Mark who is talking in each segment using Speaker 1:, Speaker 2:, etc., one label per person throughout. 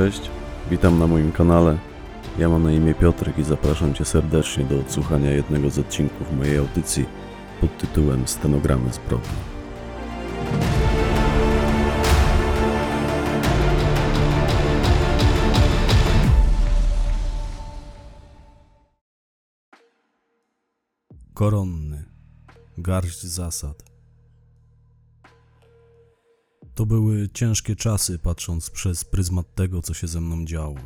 Speaker 1: Cześć, witam na moim kanale. Ja mam na imię Piotrek i zapraszam Cię serdecznie do odsłuchania jednego z odcinków mojej audycji pod tytułem Stenogramy zbrodni. Koronny. Garść zasad. To były ciężkie czasy, patrząc przez pryzmat tego, co się ze mną działo.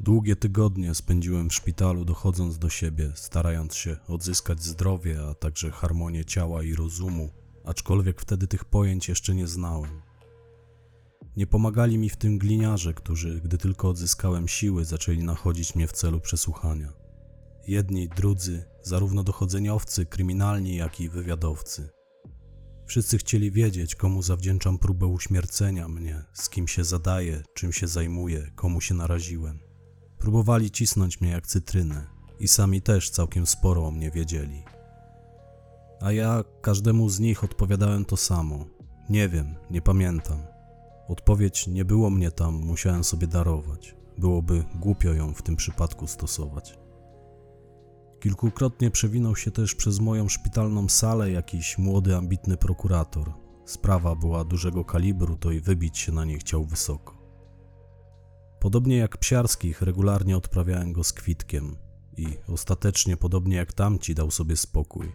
Speaker 1: Długie tygodnie spędziłem w szpitalu, dochodząc do siebie, starając się odzyskać zdrowie, a także harmonię ciała i rozumu, aczkolwiek wtedy tych pojęć jeszcze nie znałem. Nie pomagali mi w tym gliniarze, którzy, gdy tylko odzyskałem siły, zaczęli nachodzić mnie w celu przesłuchania. Jedni, drudzy, zarówno dochodzeniowcy, kryminalni, jak i wywiadowcy. Wszyscy chcieli wiedzieć, komu zawdzięczam próbę uśmiercenia mnie, z kim się zadaję, czym się zajmuję, komu się naraziłem. Próbowali cisnąć mnie jak cytrynę i sami też całkiem sporo o mnie wiedzieli. A ja każdemu z nich odpowiadałem to samo. Nie wiem, nie pamiętam. Odpowiedź nie było mnie tam, musiałem sobie darować. Byłoby głupio ją w tym przypadku stosować. Kilkukrotnie przewinął się też przez moją szpitalną salę jakiś młody, ambitny prokurator. Sprawa była dużego kalibru, to i wybić się na niej chciał wysoko. Podobnie jak Psiarskich, regularnie odprawiałem go z kwitkiem i ostatecznie, podobnie jak tamci, dał sobie spokój.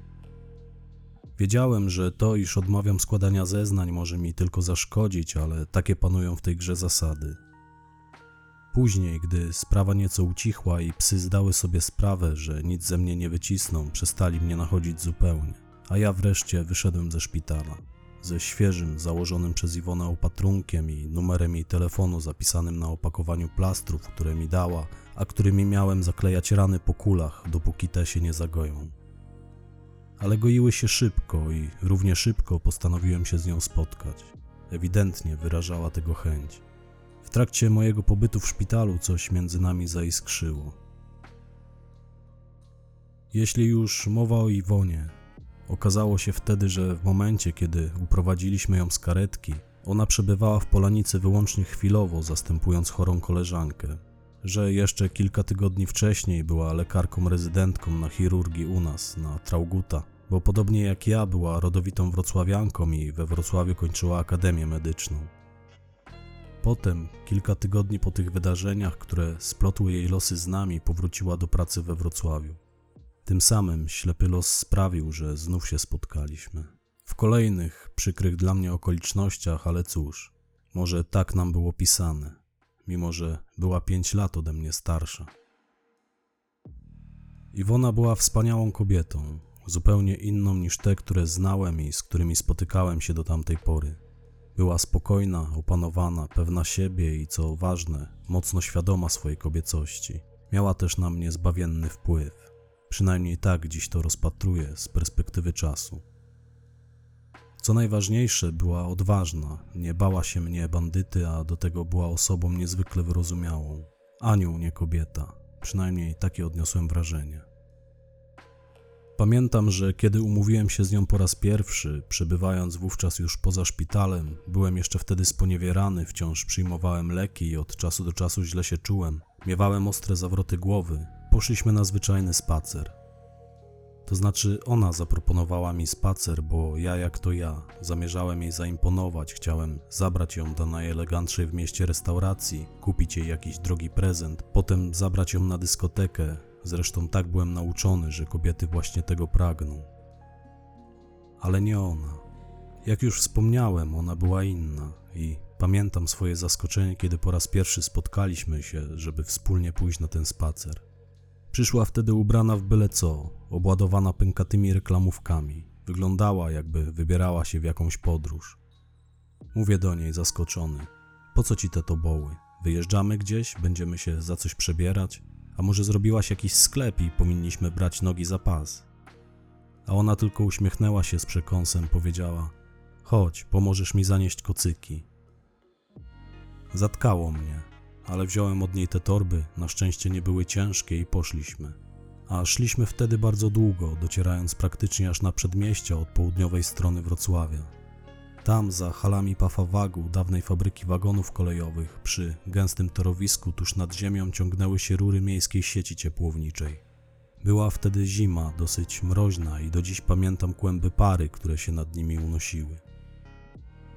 Speaker 1: Wiedziałem, że to, iż odmawiam składania zeznań, może mi tylko zaszkodzić, ale takie panują w tej grze zasady. Później, gdy sprawa nieco ucichła i psy zdały sobie sprawę, że nic ze mnie nie wycisną, przestali mnie nachodzić zupełnie, a ja wreszcie wyszedłem ze szpitala. Ze świeżym, założonym przez Iwonę opatrunkiem i numerem jej telefonu zapisanym na opakowaniu plastrów, które mi dała, a którymi miałem zaklejać rany po kulach, dopóki te się nie zagoją. Ale goiły się szybko i równie szybko postanowiłem się z nią spotkać. Ewidentnie wyrażała tego chęć. W trakcie mojego pobytu w szpitalu coś między nami zaiskrzyło. Jeśli już mowa o Iwonie, okazało się wtedy, że w momencie, kiedy uprowadziliśmy ją z karetki, ona przebywała w Polanicy wyłącznie chwilowo, zastępując chorą koleżankę, że jeszcze kilka tygodni wcześniej była lekarką rezydentką na chirurgii u nas, na Trauguta, bo podobnie jak ja była rodowitą wrocławianką i we Wrocławiu kończyła akademię medyczną. Potem, kilka tygodni po tych wydarzeniach, które splotły jej losy z nami, powróciła do pracy we Wrocławiu. Tym samym ślepy los sprawił, że znów się spotkaliśmy. W kolejnych, przykrych dla mnie okolicznościach, ale cóż, może tak nam było pisane, mimo że była pięć lat ode mnie starsza. Iwona była wspaniałą kobietą, zupełnie inną niż te, które znałem i z którymi spotykałem się do tamtej pory. Była spokojna, opanowana, pewna siebie i co ważne, mocno świadoma swojej kobiecości. Miała też na mnie zbawienny wpływ. Przynajmniej tak dziś to rozpatruję z perspektywy czasu. Co najważniejsze, była odważna, nie bała się mnie bandyty, a do tego była osobą niezwykle wyrozumiałą. Anioł, nie kobieta. Przynajmniej takie odniosłem wrażenie. Pamiętam, że kiedy umówiłem się z nią po raz pierwszy, przebywając wówczas już poza szpitalem, byłem jeszcze wtedy sponiewierany, wciąż przyjmowałem leki i od czasu do czasu źle się czułem. Miewałem ostre zawroty głowy. Poszliśmy na zwyczajny spacer. To znaczy, ona zaproponowała mi spacer, bo ja jak to ja, zamierzałem jej zaimponować, chciałem zabrać ją do najelegantszej w mieście restauracji, kupić jej jakiś drogi prezent, potem zabrać ją na dyskotekę, Zresztą tak byłem nauczony, że kobiety właśnie tego pragną. Ale nie ona. Jak już wspomniałem, ona była inna i pamiętam swoje zaskoczenie, kiedy po raz pierwszy spotkaliśmy się, żeby wspólnie pójść na ten spacer. Przyszła wtedy ubrana w byle co, obładowana pękatymi reklamówkami. Wyglądała, jakby wybierała się w jakąś podróż. Mówię do niej zaskoczony: Po co ci te toboły? Wyjeżdżamy gdzieś, będziemy się za coś przebierać, a może zrobiłaś jakiś sklep i powinniśmy brać nogi za pas. A ona tylko uśmiechnęła się z przekąsem, powiedziała: Chodź, pomożesz mi zanieść kocyki. Zatkało mnie, ale wziąłem od niej te torby, na szczęście nie były ciężkie i poszliśmy. A szliśmy wtedy bardzo długo, docierając praktycznie aż na przedmieścia od południowej strony Wrocławia. Tam, za halami Pafawagu, dawnej fabryki wagonów kolejowych, przy gęstym torowisku tuż nad ziemią ciągnęły się rury miejskiej sieci ciepłowniczej. Była wtedy zima, dosyć mroźna i do dziś pamiętam kłęby pary, które się nad nimi unosiły.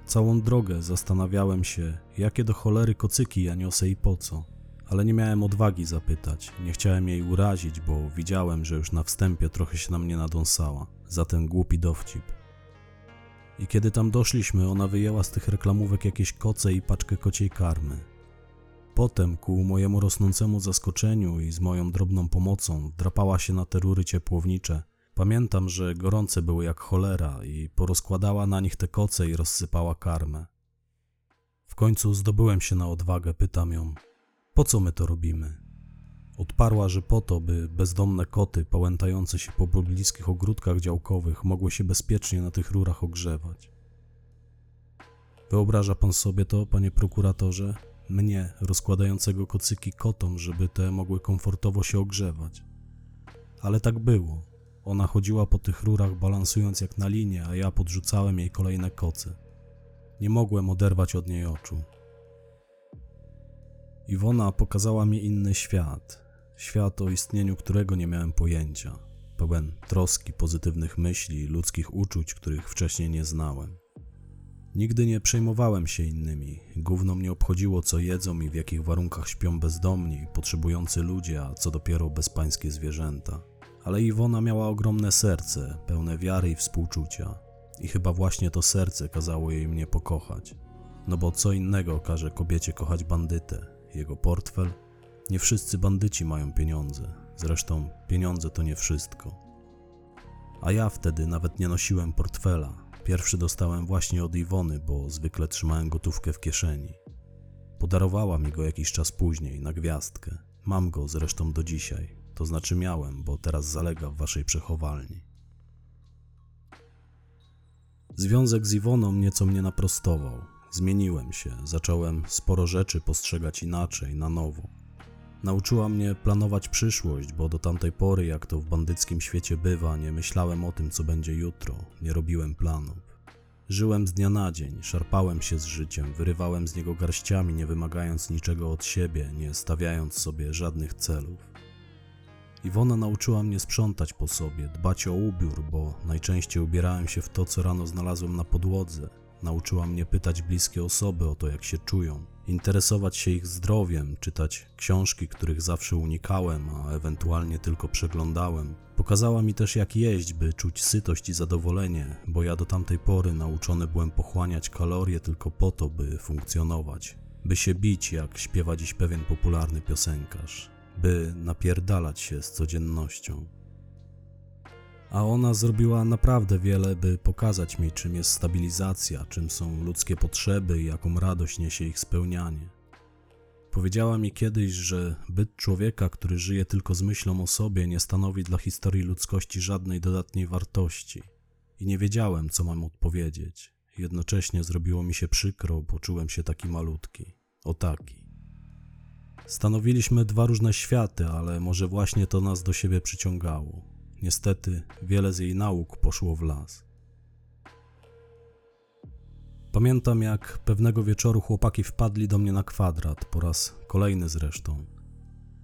Speaker 1: Całą drogę zastanawiałem się, jakie do cholery kocyki ja niosę i po co, ale nie miałem odwagi zapytać, nie chciałem jej urazić, bo widziałem, że już na wstępie trochę się na mnie nadąsała za ten głupi dowcip. I kiedy tam doszliśmy, ona wyjęła z tych reklamówek jakieś koce i paczkę kociej karmy. Potem, ku mojemu rosnącemu zaskoczeniu i z moją drobną pomocą, drapała się na te rury ciepłownicze. Pamiętam, że gorące były jak cholera i porozkładała na nich te koce i rozsypała karmę. W końcu zdobyłem się na odwagę, pytam ją, po co my to robimy? Odparła, że po to, by bezdomne koty pałętające się po pobliskich ogródkach działkowych mogły się bezpiecznie na tych rurach ogrzewać. Wyobraża pan sobie to, panie prokuratorze? Mnie, rozkładającego kocyki kotom, żeby te mogły komfortowo się ogrzewać. Ale tak było. Ona chodziła po tych rurach balansując jak na linie, a ja podrzucałem jej kolejne koce. Nie mogłem oderwać od niej oczu. Iwona pokazała mi inny świat. Świat, o istnieniu którego nie miałem pojęcia. Pełen troski, pozytywnych myśli, ludzkich uczuć, których wcześniej nie znałem. Nigdy nie przejmowałem się innymi. Gówno mnie obchodziło, co jedzą i w jakich warunkach śpią bezdomni, potrzebujący ludzie, a co dopiero bezpańskie zwierzęta. Ale Iwona miała ogromne serce, pełne wiary i współczucia. I chyba właśnie to serce kazało jej mnie pokochać. No bo co innego każe kobiecie kochać bandytę? Jego portfel? Nie wszyscy bandyci mają pieniądze. Zresztą pieniądze to nie wszystko. A ja wtedy nawet nie nosiłem portfela. Pierwszy dostałem właśnie od Iwony, bo zwykle trzymałem gotówkę w kieszeni. Podarowała mi go jakiś czas później, na gwiazdkę. Mam go zresztą do dzisiaj. To znaczy miałem, bo teraz zalega w waszej przechowalni. Związek z Iwoną nieco mnie naprostował. Zmieniłem się, zacząłem sporo rzeczy postrzegać inaczej, na nowo. Nauczyła mnie planować przyszłość, bo do tamtej pory, jak to w bandyckim świecie bywa, nie myślałem o tym, co będzie jutro, nie robiłem planów. Żyłem z dnia na dzień, szarpałem się z życiem, wyrywałem z niego garściami, nie wymagając niczego od siebie, nie stawiając sobie żadnych celów. Iwona nauczyła mnie sprzątać po sobie, dbać o ubiór, bo najczęściej ubierałem się w to, co rano znalazłem na podłodze. Nauczyła mnie pytać bliskie osoby o to, jak się czują, interesować się ich zdrowiem, czytać książki, których zawsze unikałem, a ewentualnie tylko przeglądałem. Pokazała mi też, jak jeść, by czuć sytość i zadowolenie, bo ja do tamtej pory nauczony byłem pochłaniać kalorie tylko po to, by funkcjonować, by się bić, jak śpiewa dziś pewien popularny piosenkarz, by napierdalać się z codziennością. A ona zrobiła naprawdę wiele, by pokazać mi, czym jest stabilizacja, czym są ludzkie potrzeby i jaką radość niesie ich spełnianie. Powiedziała mi kiedyś, że byt człowieka, który żyje tylko z myślą o sobie, nie stanowi dla historii ludzkości żadnej dodatniej wartości. I nie wiedziałem, co mam odpowiedzieć. Jednocześnie zrobiło mi się przykro, bo czułem się taki malutki. O taki. Stanowiliśmy dwa różne światy, ale może właśnie to nas do siebie przyciągało. Niestety, wiele z jej nauk poszło w las. Pamiętam, jak pewnego wieczoru chłopaki wpadli do mnie na kwadrat, po raz kolejny zresztą.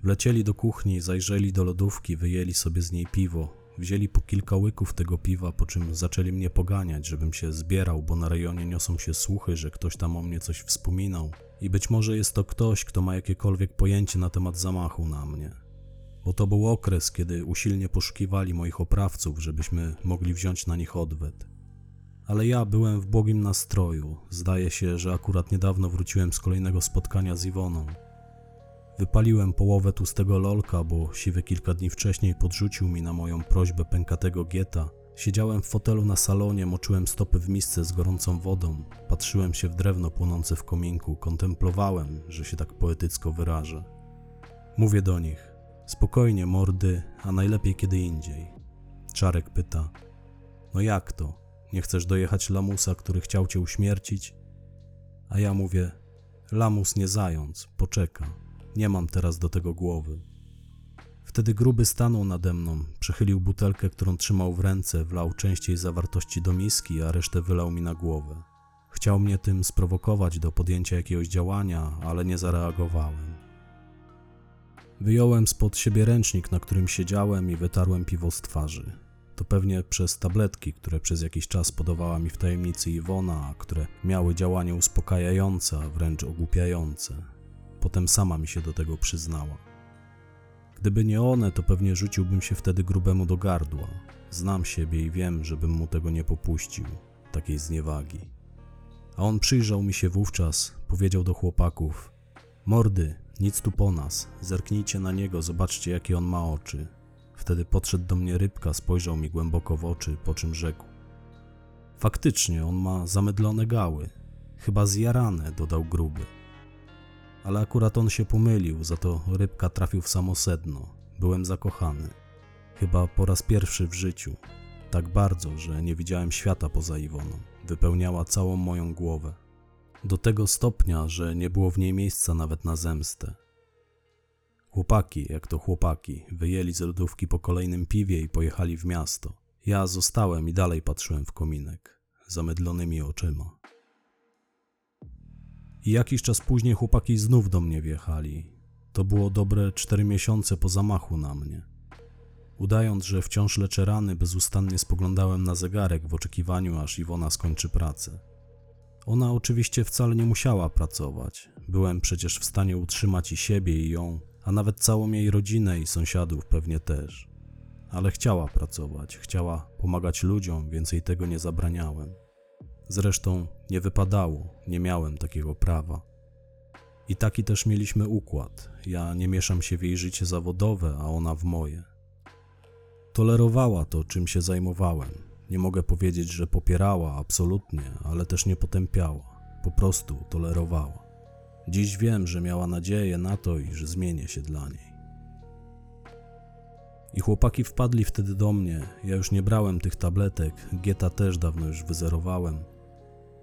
Speaker 1: Wlecieli do kuchni, zajrzeli do lodówki, wyjęli sobie z niej piwo, wzięli po kilka łyków tego piwa, po czym zaczęli mnie poganiać, żebym się zbierał, bo na rejonie niosą się słuchy, że ktoś tam o mnie coś wspominał i być może jest to ktoś, kto ma jakiekolwiek pojęcie na temat zamachu na mnie. Bo to był okres, kiedy usilnie poszukiwali moich oprawców, żebyśmy mogli wziąć na nich odwet. Ale ja byłem w błogim nastroju. Zdaje się, że akurat niedawno wróciłem z kolejnego spotkania z Iwoną. Wypaliłem połowę tłustego lolka, bo siwy kilka dni wcześniej podrzucił mi na moją prośbę pękatego gieta, Siedziałem w fotelu na salonie, moczyłem stopy w misce z gorącą wodą, patrzyłem się w drewno płonące w kominku, kontemplowałem, że się tak poetycko wyrażę. Mówię do nich: spokojnie, mordy, a najlepiej kiedy indziej. Czarek pyta: No jak to? Nie chcesz dojechać lamusa, który chciał cię uśmiercić? A ja mówię: Lamus nie zając, poczeka. Nie mam teraz do tego głowy. Wtedy gruby stanął nade mną, przechylił butelkę, którą trzymał w ręce, wlał częściej zawartości do miski, a resztę wylał mi na głowę. Chciał mnie tym sprowokować do podjęcia jakiegoś działania, ale nie zareagowałem. Wyjąłem spod siebie ręcznik, na którym siedziałem i wytarłem piwo z twarzy. To pewnie przez tabletki, które przez jakiś czas podawała mi w tajemnicy Iwona, a które miały działanie uspokajające, a wręcz ogłupiające. Potem sama mi się do tego przyznała. Gdyby nie one, to pewnie rzuciłbym się wtedy grubemu do gardła. Znam siebie i wiem, żebym mu tego nie popuścił, takiej zniewagi. A on przyjrzał mi się wówczas, powiedział do chłopaków: Mordy, nic tu po nas, zerknijcie na niego, zobaczcie, jakie on ma oczy. Wtedy podszedł do mnie rybka, spojrzał mi głęboko w oczy, po czym rzekł: Faktycznie, on ma zamydlone gały, chyba zjarane, dodał gruby ale akurat on się pomylił, za to rybka trafił w samo sedno. Byłem zakochany. Chyba po raz pierwszy w życiu. Tak bardzo, że nie widziałem świata poza Iwoną. Wypełniała całą moją głowę. Do tego stopnia, że nie było w niej miejsca nawet na zemstę. Chłopaki, jak to chłopaki, wyjęli z lodówki po kolejnym piwie i pojechali w miasto. Ja zostałem i dalej patrzyłem w kominek, zamydlonymi oczyma. I jakiś czas później chłopaki znów do mnie wjechali. To było dobre cztery miesiące po zamachu na mnie. Udając, że wciąż leczę rany, bezustannie spoglądałem na zegarek w oczekiwaniu, aż Iwona skończy pracę. Ona oczywiście wcale nie musiała pracować. Byłem przecież w stanie utrzymać i siebie, i ją, a nawet całą jej rodzinę i sąsiadów pewnie też. Ale chciała pracować, chciała pomagać ludziom, więc jej tego nie zabraniałem. Zresztą nie wypadało, nie miałem takiego prawa. I taki też mieliśmy układ. Ja nie mieszam się w jej życie zawodowe, a ona w moje. Tolerowała to, czym się zajmowałem. Nie mogę powiedzieć, że popierała absolutnie, ale też nie potępiała. Po prostu tolerowała. Dziś wiem, że miała nadzieję na to, iż zmienię się dla niej. I chłopaki wpadli wtedy do mnie. Ja już nie brałem tych tabletek, Gieta też dawno już wyzerowałem.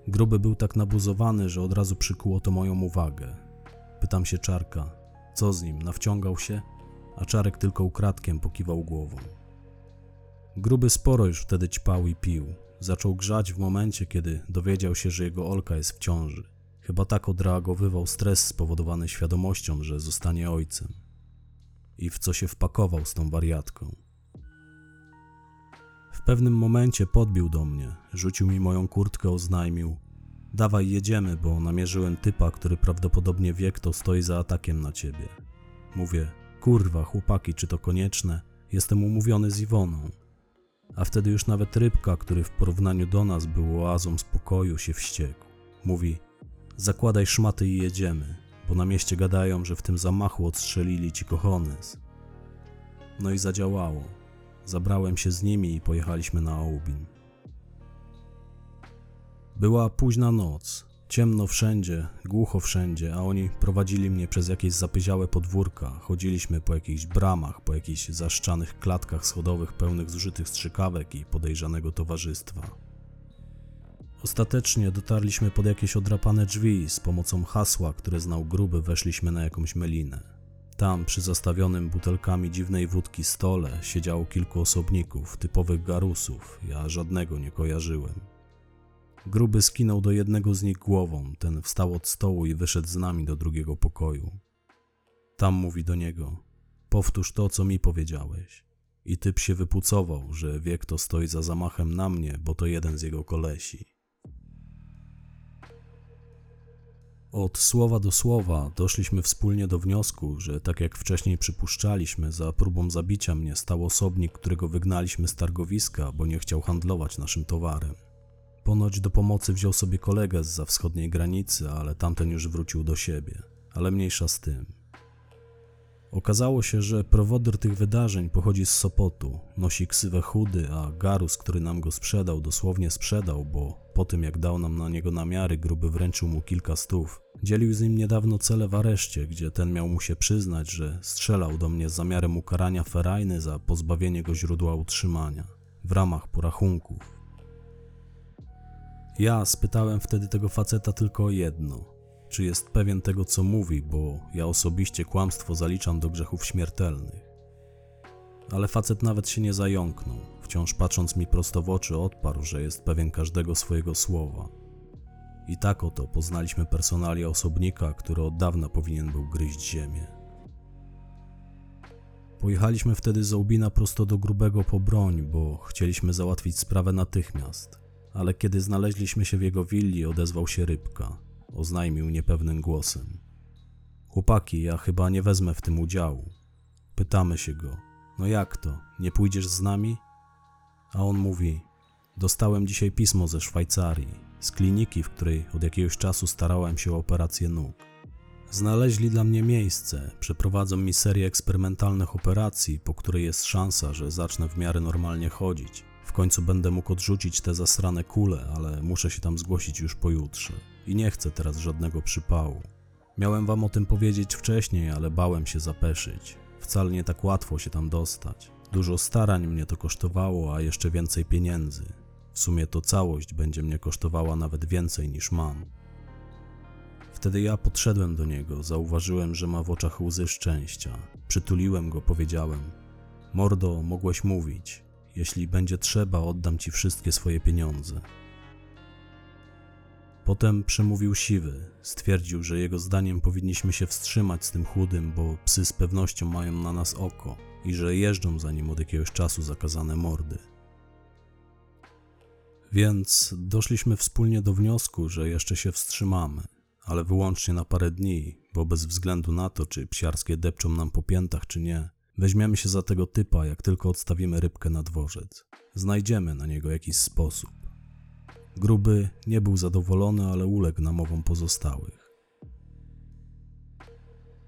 Speaker 1: Gruby był tak nabuzowany, że od razu przykuło to moją uwagę. Pytam się Czarka, co z nim, nawciągał się? A Czarek tylko ukradkiem pokiwał głową. Gruby sporo już wtedy ćpał i pił. Zaczął grzać w momencie, kiedy dowiedział się, że jego Olka jest w ciąży. Chyba tak odreagowywał stres spowodowany świadomością, że zostanie ojcem. I w co się wpakował z tą wariatką. W pewnym momencie podbił do mnie, rzucił mi moją kurtkę, oznajmił: Dawaj, jedziemy, bo namierzyłem typa, który prawdopodobnie wie, kto stoi za atakiem na ciebie. Mówię: Kurwa, chłopaki, czy to konieczne? Jestem umówiony z Iwoną. A wtedy już nawet rybka, który w porównaniu do nas był oazą spokoju, się wściekł. Mówi: Zakładaj szmaty i jedziemy, bo na mieście gadają, że w tym zamachu odstrzelili ci kochones. No i zadziałało. Zabrałem się z nimi i pojechaliśmy na Aubin. Była późna noc, ciemno wszędzie, głucho wszędzie, a oni prowadzili mnie przez jakieś zapyziałe podwórka. Chodziliśmy po jakichś bramach, po jakichś zaszczanych klatkach schodowych pełnych zużytych strzykawek i podejrzanego towarzystwa. Ostatecznie dotarliśmy pod jakieś odrapane drzwi z pomocą hasła, które znał gruby, weszliśmy na jakąś melinę. Tam, przy zastawionym butelkami dziwnej wódki stole, siedziało kilku osobników, typowych garusów. Ja żadnego nie kojarzyłem. Gruby skinął do jednego z nich głową, ten wstał od stołu i wyszedł z nami do drugiego pokoju. Tam mówi do niego: Powtórz to, co mi powiedziałeś. I typ się wypucował, że wie, kto stoi za zamachem na mnie, bo to jeden z jego kolesi. Od słowa do słowa doszliśmy wspólnie do wniosku, że tak jak wcześniej przypuszczaliśmy, za próbą zabicia mnie stał osobnik, którego wygnaliśmy z targowiska, bo nie chciał handlować naszym towarem. Ponoć do pomocy wziął sobie kolegę z za wschodniej granicy, ale tamten już wrócił do siebie. Ale mniejsza z tym. Okazało się, że prowodyr tych wydarzeń pochodzi z Sopotu. Nosi ksywę chudy, a Garus, który nam go sprzedał, dosłownie sprzedał, bo po tym jak dał nam na niego namiary, gruby wręczył mu kilka stów. Dzielił z nim niedawno cele w areszcie, gdzie ten miał mu się przyznać, że strzelał do mnie z zamiarem ukarania Ferajny za pozbawienie go źródła utrzymania w ramach porachunków. Ja spytałem wtedy tego faceta tylko o jedno: czy jest pewien tego, co mówi, bo ja osobiście kłamstwo zaliczam do grzechów śmiertelnych. Ale facet nawet się nie zająknął, wciąż patrząc mi prosto w oczy, odparł, że jest pewien każdego swojego słowa. I tak oto poznaliśmy personalia osobnika, który od dawna powinien był gryźć ziemię. Pojechaliśmy wtedy z Ołbina prosto do Grubego po broń, bo chcieliśmy załatwić sprawę natychmiast. Ale kiedy znaleźliśmy się w jego willi, odezwał się Rybka. Oznajmił niepewnym głosem. Chłopaki, ja chyba nie wezmę w tym udziału. Pytamy się go. No jak to? Nie pójdziesz z nami? A on mówi: Dostałem dzisiaj pismo ze Szwajcarii, z kliniki, w której od jakiegoś czasu starałem się o operację nóg. Znaleźli dla mnie miejsce, przeprowadzą mi serię eksperymentalnych operacji, po której jest szansa, że zacznę w miarę normalnie chodzić. Końcu będę mógł odrzucić te zasrane kule, ale muszę się tam zgłosić już pojutrze. I nie chcę teraz żadnego przypału. Miałem wam o tym powiedzieć wcześniej, ale bałem się zapeszyć. Wcale nie tak łatwo się tam dostać. Dużo starań mnie to kosztowało, a jeszcze więcej pieniędzy. W sumie to całość będzie mnie kosztowała nawet więcej niż mam. Wtedy ja podszedłem do niego, zauważyłem, że ma w oczach łzy szczęścia. Przytuliłem go, powiedziałem: Mordo, mogłeś mówić. Jeśli będzie trzeba, oddam ci wszystkie swoje pieniądze. Potem przemówił siwy. Stwierdził, że jego zdaniem powinniśmy się wstrzymać z tym chudym, bo psy z pewnością mają na nas oko i że jeżdżą za nim od jakiegoś czasu zakazane mordy. Więc doszliśmy wspólnie do wniosku, że jeszcze się wstrzymamy, ale wyłącznie na parę dni, bo bez względu na to, czy psiarskie depczą nam po piętach, czy nie, weźmiemy się za tego typa, jak tylko odstawimy rybkę na dworzec. Znajdziemy na niego jakiś sposób. Gruby nie był zadowolony, ale uległ namowom pozostałych.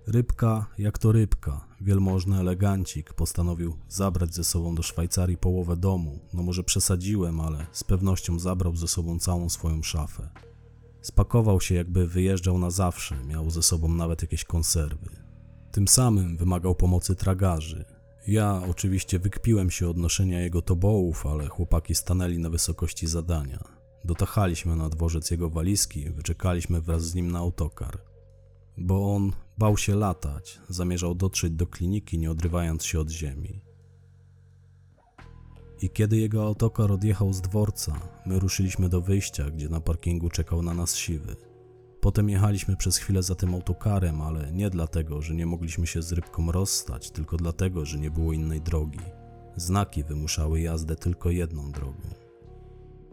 Speaker 1: Rybka, jak to rybka, wielmożny elegancik postanowił zabrać ze sobą do Szwajcarii połowę domu. No może przesadziłem, ale z pewnością zabrał ze sobą całą swoją szafę. Spakował się, jakby wyjeżdżał na zawsze, miał ze sobą nawet jakieś konserwy. Tym samym wymagał pomocy tragarzy. Ja oczywiście wykpiłem się od noszenia jego tobołów, ale chłopaki stanęli na wysokości zadania. Dotachaliśmy na dworzec jego walizki, wyczekaliśmy wraz z nim na autokar. Bo on bał się latać, zamierzał dotrzeć do kliniki, nie odrywając się od ziemi. I kiedy jego autokar odjechał z dworca, my ruszyliśmy do wyjścia, gdzie na parkingu czekał na nas siwy. Potem jechaliśmy przez chwilę za tym autokarem, ale nie dlatego, że nie mogliśmy się z rybką rozstać, tylko dlatego, że nie było innej drogi. Znaki wymuszały jazdę tylko jedną drogą.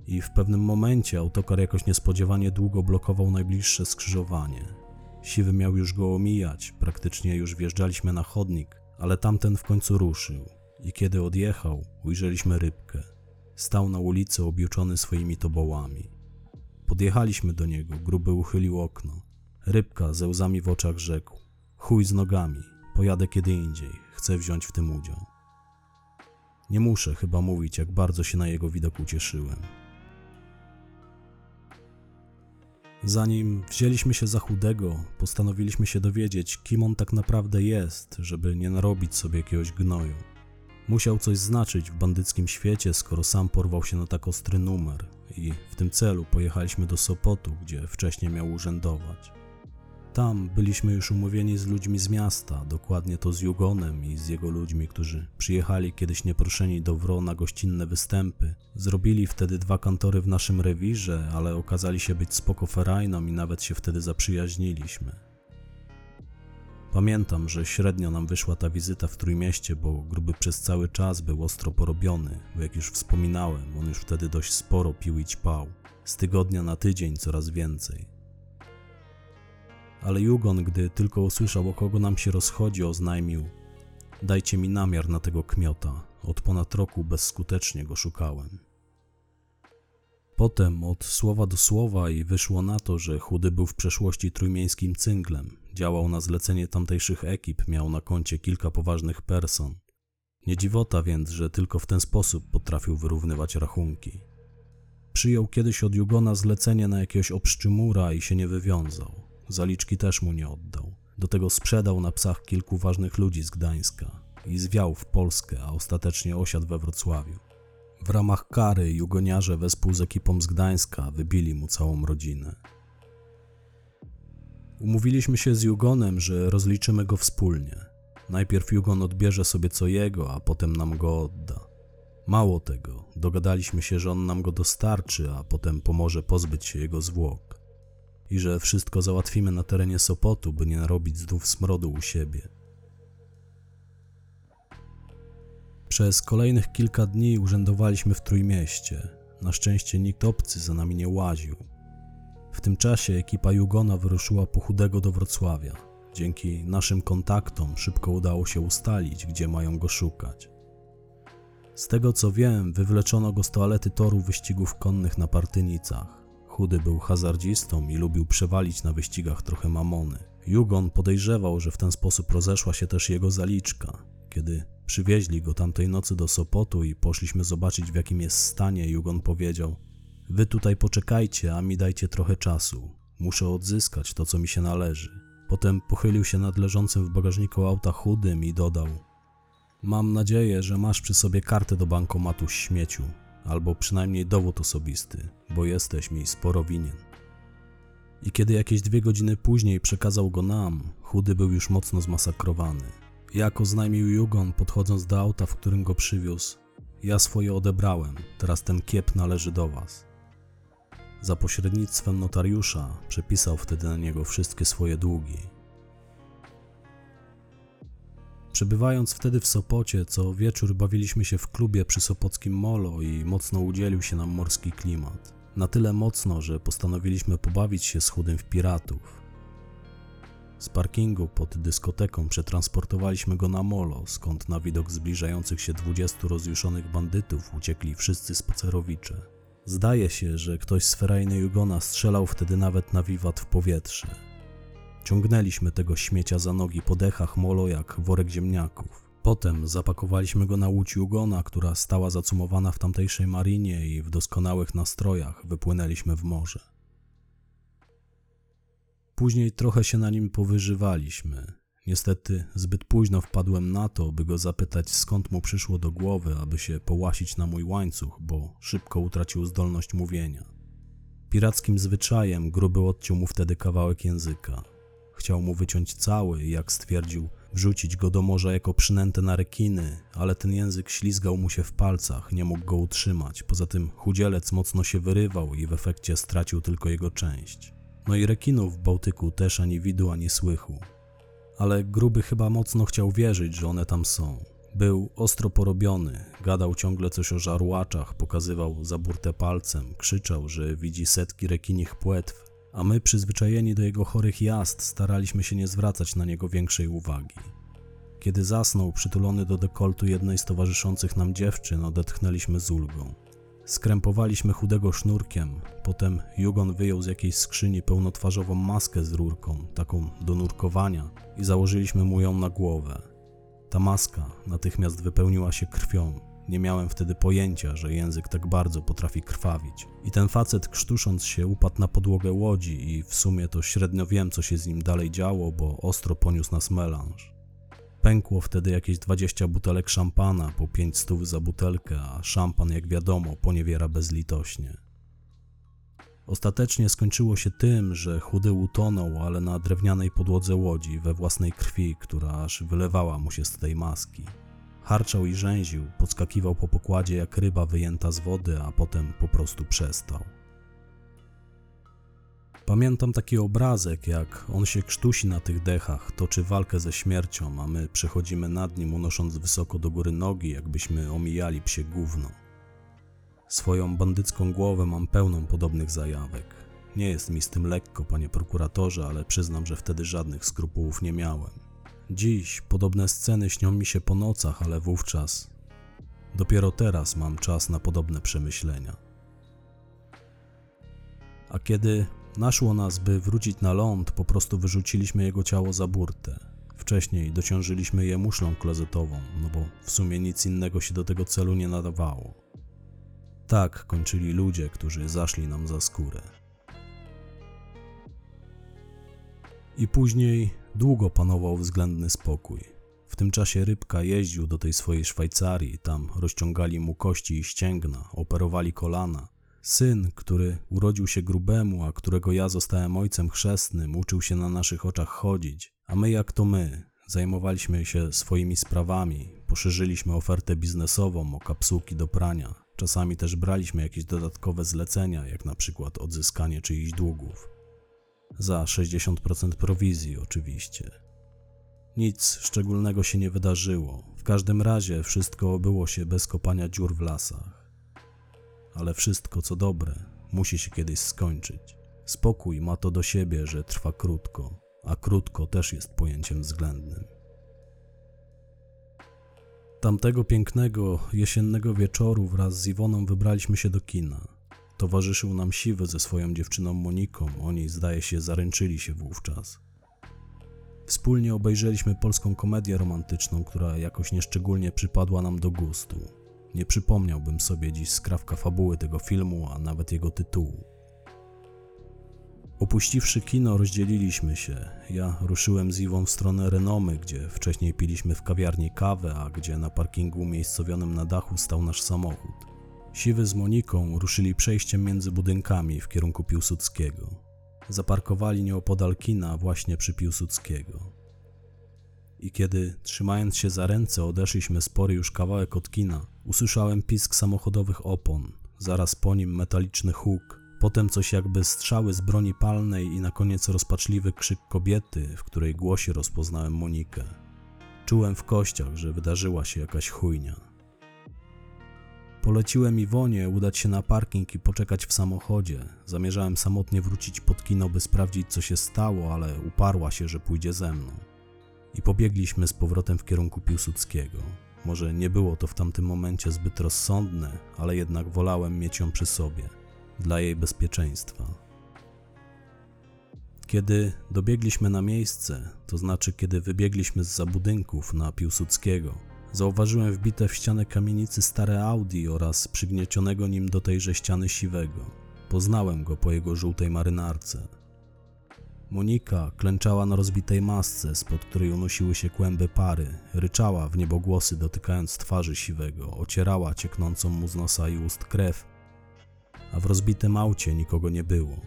Speaker 1: I w pewnym momencie autokar jakoś niespodziewanie długo blokował najbliższe skrzyżowanie. Siwy miał już go omijać, praktycznie już wjeżdżaliśmy na chodnik, ale tamten w końcu ruszył. I kiedy odjechał, ujrzeliśmy rybkę. Stał na ulicy objuczony swoimi tobołami. Podjechaliśmy do niego, gruby uchylił okno. Rybka ze łzami w oczach rzekł: Chuj z nogami, pojadę kiedy indziej, chcę wziąć w tym udział. Nie muszę chyba mówić, jak bardzo się na jego widok ucieszyłem. Zanim wzięliśmy się za chudego, postanowiliśmy się dowiedzieć, kim on tak naprawdę jest, żeby nie narobić sobie jakiegoś gnoju. Musiał coś znaczyć w bandyckim świecie, skoro sam porwał się na tak ostry numer i w tym celu pojechaliśmy do Sopotu, gdzie wcześniej miał urzędować. Tam byliśmy już umówieni z ludźmi z miasta, dokładnie to z Jugonem i z jego ludźmi, którzy przyjechali kiedyś nieproszeni do Wro na gościnne występy. Zrobili wtedy dwa kantory w naszym rewirze, ale okazali się być spoko ferajną i nawet się wtedy zaprzyjaźniliśmy. Pamiętam, że średnio nam wyszła ta wizyta w Trójmieście, bo gruby przez cały czas był ostro porobiony, bo jak już wspominałem, on już wtedy dość sporo pił i ćpał. Z tygodnia na tydzień coraz więcej. Ale Jugon, gdy tylko usłyszał, o kogo nam się rozchodzi, oznajmił: Dajcie mi namiar na tego kmiota. Od ponad roku bezskutecznie go szukałem. Potem od słowa do słowa i wyszło na to, że chudy był w przeszłości trójmiejskim cynglem, Działał na zlecenie tamtejszych ekip, miał na koncie kilka poważnych person. Nie dziwota więc, że tylko w ten sposób potrafił wyrównywać rachunki. Przyjął kiedyś od Jugona zlecenie na jakiegoś obszczymura i się nie wywiązał. Zaliczki też mu nie oddał. Do tego sprzedał na psach kilku ważnych ludzi z Gdańska i zwiał w Polskę, a ostatecznie osiadł we Wrocławiu. W ramach kary jugoniarze wespół z ekipą z Gdańska wybili mu całą rodzinę. Umówiliśmy się z Jugonem, że rozliczymy go wspólnie. Najpierw Jugon odbierze sobie co jego, a potem nam go odda. Mało tego, dogadaliśmy się, że on nam go dostarczy, a potem pomoże pozbyć się jego zwłok. I że wszystko załatwimy na terenie Sopotu, by nie narobić znów smrodu u siebie. Przez kolejnych kilka dni urzędowaliśmy w Trójmieście. Na szczęście nikt obcy za nami nie łaził. W tym czasie ekipa Jugona wyruszyła po chudego do Wrocławia. Dzięki naszym kontaktom szybko udało się ustalić, gdzie mają go szukać. Z tego co wiem, wywleczono go z toalety toru wyścigów konnych na Partynicach. Chudy był hazardzistą i lubił przewalić na wyścigach trochę mamony. Jugon podejrzewał, że w ten sposób rozeszła się też jego zaliczka. Kiedy przywieźli go tamtej nocy do Sopotu i poszliśmy zobaczyć w jakim jest stanie, Jugon powiedział: Wy tutaj poczekajcie, a mi dajcie trochę czasu. Muszę odzyskać to, co mi się należy. Potem pochylił się nad leżącym w bagażniku auta chudym i dodał: Mam nadzieję, że masz przy sobie kartę do bankomatu śmieciu, albo przynajmniej dowód osobisty, bo jesteś mi sporo winien. I kiedy jakieś dwie godziny później przekazał go nam, chudy był już mocno zmasakrowany. Jak oznajmił Jugon, podchodząc do auta, w którym go przywiózł, ja swoje odebrałem, teraz ten kiep należy do was. Za pośrednictwem notariusza przepisał wtedy na niego wszystkie swoje długi. Przebywając wtedy w Sopocie, co wieczór bawiliśmy się w klubie przy Sopockim Molo i mocno udzielił się nam morski klimat. Na tyle mocno, że postanowiliśmy pobawić się z chudym w piratów. Z parkingu pod dyskoteką przetransportowaliśmy go na molo, skąd na widok zbliżających się dwudziestu rozjuszonych bandytów uciekli wszyscy spacerowicze. Zdaje się, że ktoś z ferajny Jugona strzelał wtedy nawet na wiwat w powietrze. Ciągnęliśmy tego śmiecia za nogi po dechach molo jak worek ziemniaków. Potem zapakowaliśmy go na łódź Jugona, która stała zacumowana w tamtejszej marinie i w doskonałych nastrojach wypłynęliśmy w morze. Później trochę się na nim powyżywaliśmy. Niestety zbyt późno wpadłem na to, by go zapytać skąd mu przyszło do głowy, aby się połasić na mój łańcuch, bo szybko utracił zdolność mówienia. Pirackim zwyczajem gruby odciął mu wtedy kawałek języka. Chciał mu wyciąć cały i jak stwierdził, wrzucić go do morza jako przynętę na rekiny, ale ten język ślizgał mu się w palcach, nie mógł go utrzymać. Poza tym chudzielec mocno się wyrywał i w efekcie stracił tylko jego część. No i rekinów w Bałtyku też ani widu, ani słychu. Ale gruby chyba mocno chciał wierzyć, że one tam są. Był ostro porobiony, gadał ciągle coś o żarłaczach, pokazywał zaburte palcem, krzyczał, że widzi setki rekinich płetw, a my przyzwyczajeni do jego chorych jazd staraliśmy się nie zwracać na niego większej uwagi. Kiedy zasnął przytulony do dekoltu jednej z towarzyszących nam dziewczyn, odetchnęliśmy z ulgą. Skrępowaliśmy chudego sznurkiem, potem Jugon wyjął z jakiejś skrzyni pełnotwarzową maskę z rurką, taką do nurkowania, i założyliśmy mu ją na głowę. Ta maska natychmiast wypełniła się krwią. Nie miałem wtedy pojęcia, że język tak bardzo potrafi krwawić. I ten facet, krztusząc się, upadł na podłogę łodzi, i w sumie to średnio wiem, co się z nim dalej działo, bo ostro poniósł nas melanż. Pękło wtedy jakieś 20 butelek szampana po 5 stów za butelkę, a szampan, jak wiadomo, poniewiera bezlitośnie. Ostatecznie skończyło się tym, że chudy utonął, ale na drewnianej podłodze łodzi, we własnej krwi, która aż wylewała mu się z tej maski. Harczał i rzęził, podskakiwał po pokładzie jak ryba wyjęta z wody, a potem po prostu przestał. Pamiętam taki obrazek, jak on się krztusi na tych dechach, toczy walkę ze śmiercią, a my przechodzimy nad nim, unosząc wysoko do góry nogi, jakbyśmy omijali psie gówno. Swoją bandycką głowę mam pełną podobnych zajawek. Nie jest mi z tym lekko, panie prokuratorze, ale przyznam, że wtedy żadnych skrupułów nie miałem. Dziś podobne sceny śnią mi się po nocach, ale wówczas dopiero teraz mam czas na podobne przemyślenia. A kiedy Naszło nas, by wrócić na ląd, po prostu wyrzuciliśmy jego ciało za burtę. Wcześniej dociążyliśmy je muszlą klozetową, no bo w sumie nic innego się do tego celu nie nadawało. Tak kończyli ludzie, którzy zaszli nam za skórę. I później długo panował względny spokój. W tym czasie rybka jeździł do tej swojej Szwajcarii, tam rozciągali mu kości i ścięgna, operowali kolana. Syn, który urodził się grubemu, a którego ja zostałem ojcem chrzestnym, uczył się na naszych oczach chodzić, a my jak to my, zajmowaliśmy się swoimi sprawami, poszerzyliśmy ofertę biznesową o kapsułki do prania. Czasami też braliśmy jakieś dodatkowe zlecenia, jak na przykład odzyskanie czyichś długów. Za 60% prowizji, oczywiście. Nic szczególnego się nie wydarzyło. W każdym razie wszystko obyło się bez kopania dziur w lasach. Ale wszystko, co dobre, musi się kiedyś skończyć. Spokój ma to do siebie, że trwa krótko, a krótko też jest pojęciem względnym. Tamtego pięknego, jesiennego wieczoru wraz z Iwoną wybraliśmy się do kina. Towarzyszył nam Siwy ze swoją dziewczyną Moniką, oni zdaje się zaręczyli się wówczas. Wspólnie obejrzeliśmy polską komedię romantyczną, która jakoś nieszczególnie przypadła nam do gustu. Nie przypomniałbym sobie dziś skrawka fabuły tego filmu, a nawet jego tytułu. Opuściwszy kino, rozdzieliliśmy się. Ja ruszyłem z Iwą w stronę Renomy, gdzie wcześniej piliśmy w kawiarni kawę, a gdzie na parkingu umiejscowionym na dachu stał nasz samochód. Siwy z Moniką ruszyli przejściem między budynkami w kierunku Piłsudskiego. Zaparkowali nieopodal kina właśnie przy Piłsudskiego. I kiedy, trzymając się za ręce, odeszliśmy spory już kawałek od kina, usłyszałem pisk samochodowych opon, zaraz po nim metaliczny huk, potem coś jakby strzały z broni palnej i na koniec rozpaczliwy krzyk kobiety, w której głosie rozpoznałem Monikę. Czułem w kościach, że wydarzyła się jakaś chujnia. Poleciłem Iwonie udać się na parking i poczekać w samochodzie. Zamierzałem samotnie wrócić pod kino, by sprawdzić, co się stało, ale uparła się, że pójdzie ze mną. I pobiegliśmy z powrotem w kierunku Piłsudskiego. Może nie było to w tamtym momencie zbyt rozsądne, ale jednak wolałem mieć ją przy sobie, dla jej bezpieczeństwa. Kiedy dobiegliśmy na miejsce, to znaczy kiedy wybiegliśmy z budynków na Piłsudskiego, Zauważyłem wbite w ścianę kamienicy stare Audi oraz przygniecionego nim do tejże ściany siwego. Poznałem go po jego żółtej marynarce. Monika klęczała na rozbitej masce, spod której unosiły się kłęby pary, ryczała w niebogłosy dotykając twarzy siwego, ocierała cieknącą mu z nosa i ust krew, a w rozbitym aucie nikogo nie było.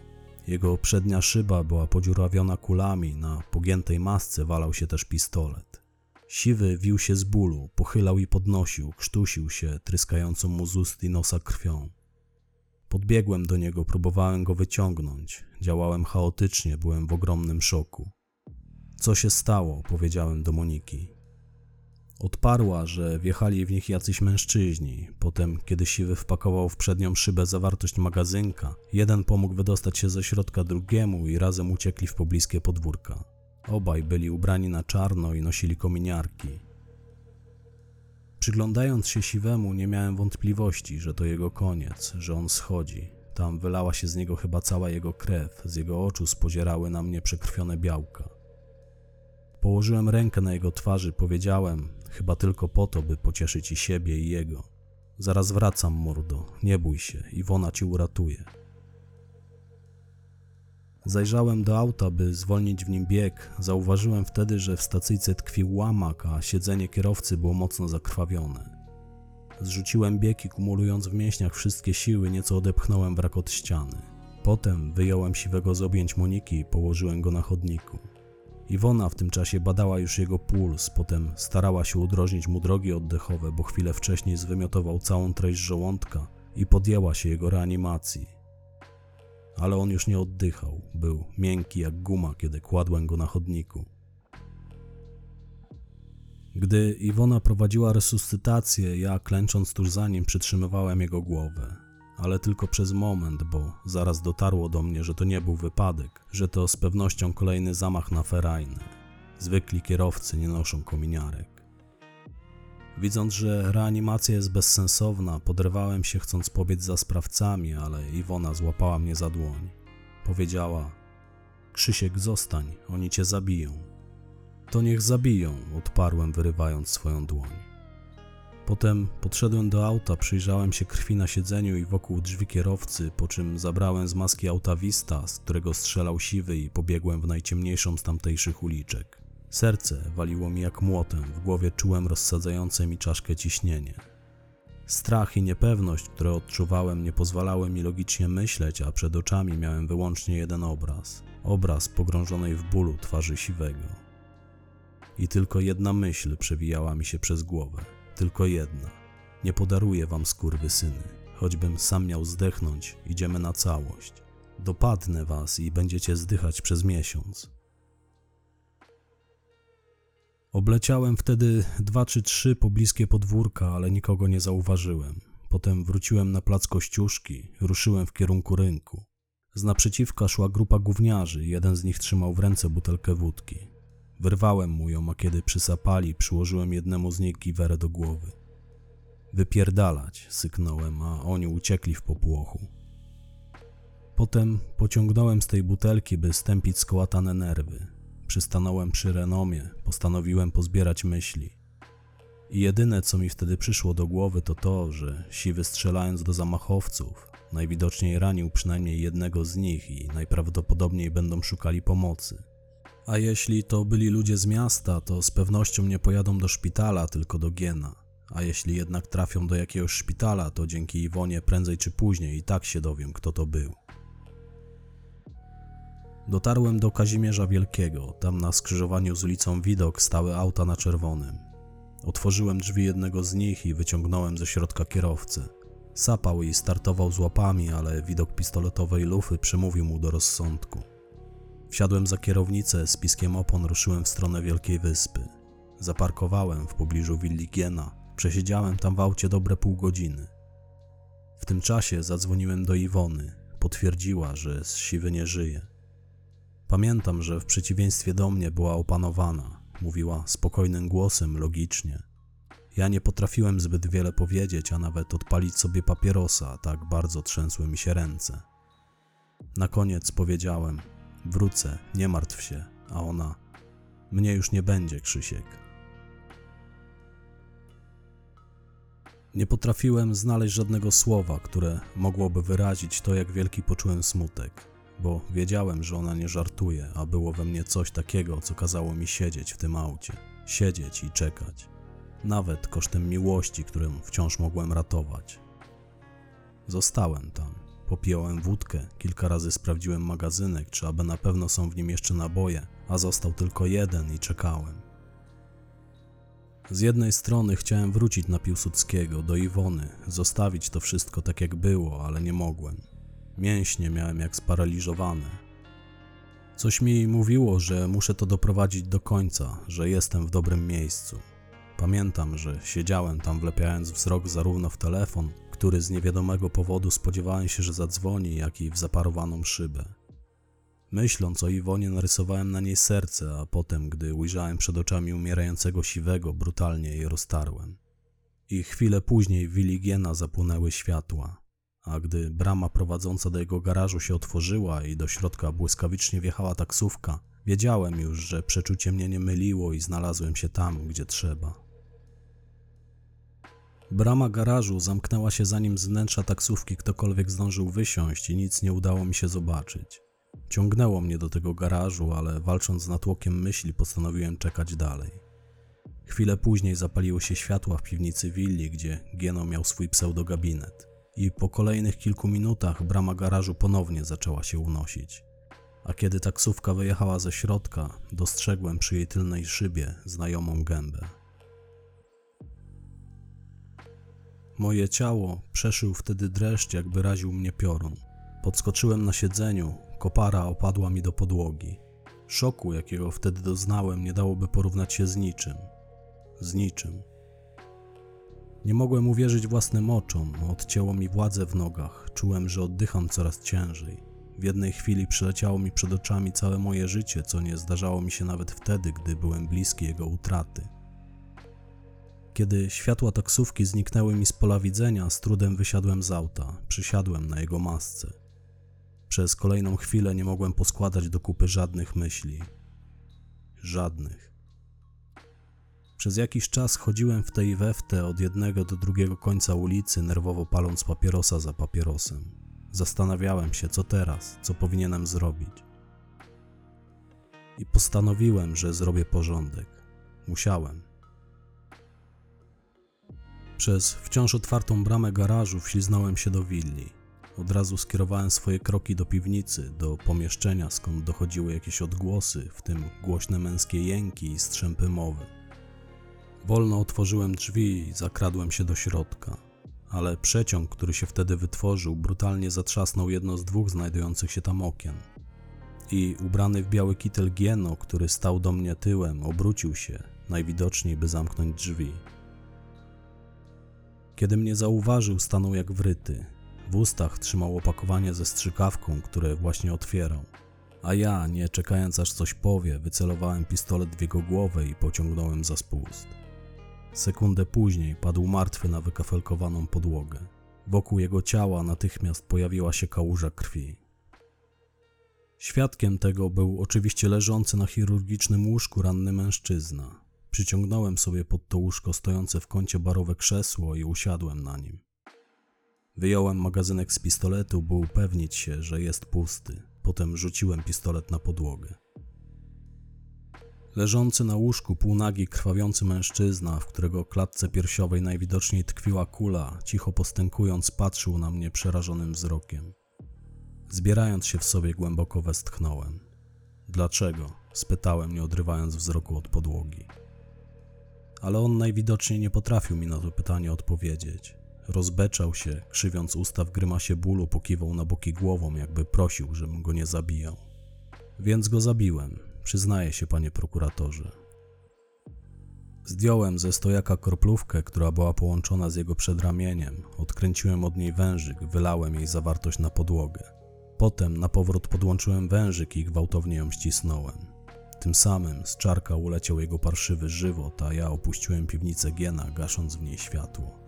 Speaker 1: Jego przednia szyba była podziurawiona kulami, na pogiętej masce walał się też pistolet. Siwy wił się z bólu, pochylał i podnosił, krztusił się, tryskającą mu z ust i nosa krwią. Podbiegłem do niego, próbowałem go wyciągnąć. Działałem chaotycznie, byłem w ogromnym szoku. Co się stało? powiedziałem do Moniki. Odparła, że wjechali w nich jacyś mężczyźni. Potem, kiedy siwy wpakował w przednią szybę zawartość magazynka, jeden pomógł wydostać się ze środka drugiemu i razem uciekli w pobliskie podwórka. Obaj byli ubrani na czarno i nosili kominiarki. Przyglądając się siwemu, nie miałem wątpliwości, że to jego koniec, że on schodzi. Tam wylała się z niego chyba cała jego krew, z jego oczu spodzierały na mnie przekrwione białka. Położyłem rękę na jego twarzy, powiedziałem, chyba tylko po to, by pocieszyć i siebie, i jego. Zaraz wracam, mordo, nie bój się, Iwona ci uratuje. Zajrzałem do auta, by zwolnić w nim bieg. Zauważyłem wtedy, że w stacyjce tkwił łamak, a siedzenie kierowcy było mocno zakrwawione. Zrzuciłem bieg i kumulując w mięśniach wszystkie siły, nieco odepchnąłem wrak od ściany. Potem wyjąłem siwego z objęć Moniki i położyłem go na chodniku. Iwona w tym czasie badała już jego puls, potem starała się udrożnić mu drogi oddechowe, bo chwilę wcześniej zwymiotował całą treść żołądka i podjęła się jego reanimacji ale on już nie oddychał. Był miękki jak guma, kiedy kładłem go na chodniku. Gdy Iwona prowadziła resuscytację, ja klęcząc tuż za nim przytrzymywałem jego głowę. Ale tylko przez moment, bo zaraz dotarło do mnie, że to nie był wypadek, że to z pewnością kolejny zamach na ferajny. Zwykli kierowcy nie noszą kominiarek. Widząc, że reanimacja jest bezsensowna, podrywałem się chcąc pobiec za sprawcami, ale Iwona złapała mnie za dłoń. powiedziała: Krzysiek, zostań, oni cię zabiją. To niech zabiją, odparłem, wyrywając swoją dłoń. Potem podszedłem do auta, przyjrzałem się krwi na siedzeniu i wokół drzwi kierowcy, po czym zabrałem z maski autawista, z którego strzelał siwy i pobiegłem w najciemniejszą z tamtejszych uliczek. Serce waliło mi jak młotem, w głowie czułem rozsadzające mi czaszkę ciśnienie. Strach i niepewność, które odczuwałem, nie pozwalały mi logicznie myśleć, a przed oczami miałem wyłącznie jeden obraz obraz pogrążonej w bólu twarzy siwego. I tylko jedna myśl przewijała mi się przez głowę. Tylko jedna. Nie podaruję wam syny. Choćbym sam miał zdechnąć, idziemy na całość. Dopadnę was i będziecie zdychać przez miesiąc. Obleciałem wtedy dwa czy trzy pobliskie podwórka, ale nikogo nie zauważyłem. Potem wróciłem na plac Kościuszki, ruszyłem w kierunku rynku. Z naprzeciwka szła grupa gówniarzy, jeden z nich trzymał w ręce butelkę wódki. Wyrwałem mu ją, a kiedy przysapali, przyłożyłem jednemu z nich giwerę do głowy. Wypierdalać, syknąłem, a oni uciekli w popłochu. Potem pociągnąłem z tej butelki, by stępić skołatane nerwy. Przystanąłem przy renomie, postanowiłem pozbierać myśli. I jedyne, co mi wtedy przyszło do głowy, to to, że siwy strzelając do zamachowców, najwidoczniej ranił przynajmniej jednego z nich i najprawdopodobniej będą szukali pomocy. A jeśli to byli ludzie z miasta, to z pewnością nie pojadą do szpitala, tylko do Giena. A jeśli jednak trafią do jakiegoś szpitala, to dzięki Iwonie prędzej czy później i tak się dowiem, kto to był. Dotarłem do Kazimierza Wielkiego. Tam na skrzyżowaniu z ulicą Widok stały auta na czerwonym. Otworzyłem drzwi jednego z nich i wyciągnąłem ze środka kierowcę. Sapał i startował z łapami, ale widok pistoletowej lufy przemówił mu do rozsądku. Wsiadłem za kierownicę, z piskiem opon ruszyłem w stronę Wielkiej Wyspy. Zaparkowałem w pobliżu willi Giena. Przesiedziałem tam w aucie dobre pół godziny. W tym czasie zadzwoniłem do Iwony. Potwierdziła, że z siwy nie żyje. Pamiętam, że w przeciwieństwie do mnie była opanowana. Mówiła spokojnym głosem, logicznie. Ja nie potrafiłem zbyt wiele powiedzieć, a nawet odpalić sobie papierosa, tak bardzo trzęsły mi się ręce. Na koniec powiedziałem: Wrócę, nie martw się, a ona: Mnie już nie będzie, Krzysiek. Nie potrafiłem znaleźć żadnego słowa, które mogłoby wyrazić to, jak wielki poczułem smutek, bo wiedziałem, że ona nie żartuje, a było we mnie coś takiego, co kazało mi siedzieć w tym aucie, siedzieć i czekać nawet kosztem miłości, którą wciąż mogłem ratować. Zostałem tam. Popijałem wódkę, kilka razy sprawdziłem magazynek, czy aby na pewno są w nim jeszcze naboje, a został tylko jeden i czekałem. Z jednej strony chciałem wrócić na Piłsudskiego, do Iwony, zostawić to wszystko tak jak było, ale nie mogłem. Mięśnie miałem jak sparaliżowane. Coś mi mówiło, że muszę to doprowadzić do końca, że jestem w dobrym miejscu. Pamiętam, że siedziałem tam wlepiając wzrok zarówno w telefon, który z niewiadomego powodu spodziewałem się, że zadzwoni, jak i w zaparowaną szybę. Myśląc o Iwonie, narysowałem na niej serce, a potem, gdy ujrzałem przed oczami umierającego siwego, brutalnie je roztarłem. I chwilę później Wiligiena zapłonęły światła, a gdy brama prowadząca do jego garażu się otworzyła i do środka błyskawicznie wjechała taksówka, wiedziałem już, że przeczucie mnie nie myliło i znalazłem się tam, gdzie trzeba. Brama garażu zamknęła się zanim z wnętrza taksówki ktokolwiek zdążył wysiąść i nic nie udało mi się zobaczyć. Ciągnęło mnie do tego garażu, ale walcząc z natłokiem myśli postanowiłem czekać dalej. Chwilę później zapaliły się światła w piwnicy willi, gdzie Gieno miał swój pseudogabinet. I po kolejnych kilku minutach brama garażu ponownie zaczęła się unosić. A kiedy taksówka wyjechała ze środka, dostrzegłem przy jej tylnej szybie znajomą gębę. Moje ciało przeszył wtedy dreszcz, jakby raził mnie piorun. Podskoczyłem na siedzeniu, kopara opadła mi do podłogi. Szoku, jakiego wtedy doznałem, nie dałoby porównać się z niczym. Z niczym. Nie mogłem uwierzyć własnym oczom, odcięło mi władzę w nogach, czułem, że oddycham coraz ciężej. W jednej chwili przyleciało mi przed oczami całe moje życie, co nie zdarzało mi się nawet wtedy, gdy byłem bliski jego utraty. Kiedy światła taksówki zniknęły mi z pola widzenia, z trudem wysiadłem z auta, przysiadłem na jego masce. Przez kolejną chwilę nie mogłem poskładać do kupy żadnych myśli. Żadnych. Przez jakiś czas chodziłem w tej we w te od jednego do drugiego końca ulicy, nerwowo paląc papierosa za papierosem. Zastanawiałem się, co teraz, co powinienem zrobić. I postanowiłem, że zrobię porządek. Musiałem. Przez wciąż otwartą bramę garażu wśliznąłem się do willi. Od razu skierowałem swoje kroki do piwnicy, do pomieszczenia, skąd dochodziły jakieś odgłosy, w tym głośne męskie jęki i strzępy mowy. Wolno otworzyłem drzwi i zakradłem się do środka, ale przeciąg, który się wtedy wytworzył, brutalnie zatrzasnął jedno z dwóch znajdujących się tam okien. I ubrany w biały kitel Gieno, który stał do mnie tyłem, obrócił się, najwidoczniej by zamknąć drzwi. Kiedy mnie zauważył, stanął jak wryty. W ustach trzymał opakowanie ze strzykawką, które właśnie otwierał. A ja, nie czekając aż coś powie, wycelowałem pistolet w jego głowę i pociągnąłem za spust. Sekundę później padł martwy na wykafelkowaną podłogę. Wokół jego ciała natychmiast pojawiła się kałuża krwi. Świadkiem tego był oczywiście leżący na chirurgicznym łóżku ranny mężczyzna. Przyciągnąłem sobie pod to łóżko stojące w kącie barowe krzesło i usiadłem na nim. Wyjąłem magazynek z pistoletu, by upewnić się, że jest pusty. Potem rzuciłem pistolet na podłogę. Leżący na łóżku półnagi krwawiący mężczyzna, w którego klatce piersiowej najwidoczniej tkwiła kula, cicho postękując, patrzył na mnie przerażonym wzrokiem. Zbierając się w sobie głęboko westchnąłem. Dlaczego? spytałem, nie odrywając wzroku od podłogi. Ale on najwidoczniej nie potrafił mi na to pytanie odpowiedzieć. Rozbeczał się, krzywiąc usta w grymasie bólu, pokiwał na boki głową, jakby prosił, żebym go nie zabijał. Więc go zabiłem, przyznaję się, panie prokuratorze. Zdjąłem ze stojaka kroplówkę, która była połączona z jego przedramieniem, odkręciłem od niej wężyk, wylałem jej zawartość na podłogę. Potem na powrót podłączyłem wężyk i gwałtownie ją ścisnąłem. Tym samym z czarka uleciał jego parszywy żywot, a ja opuściłem piwnicę Giena, gasząc w niej światło.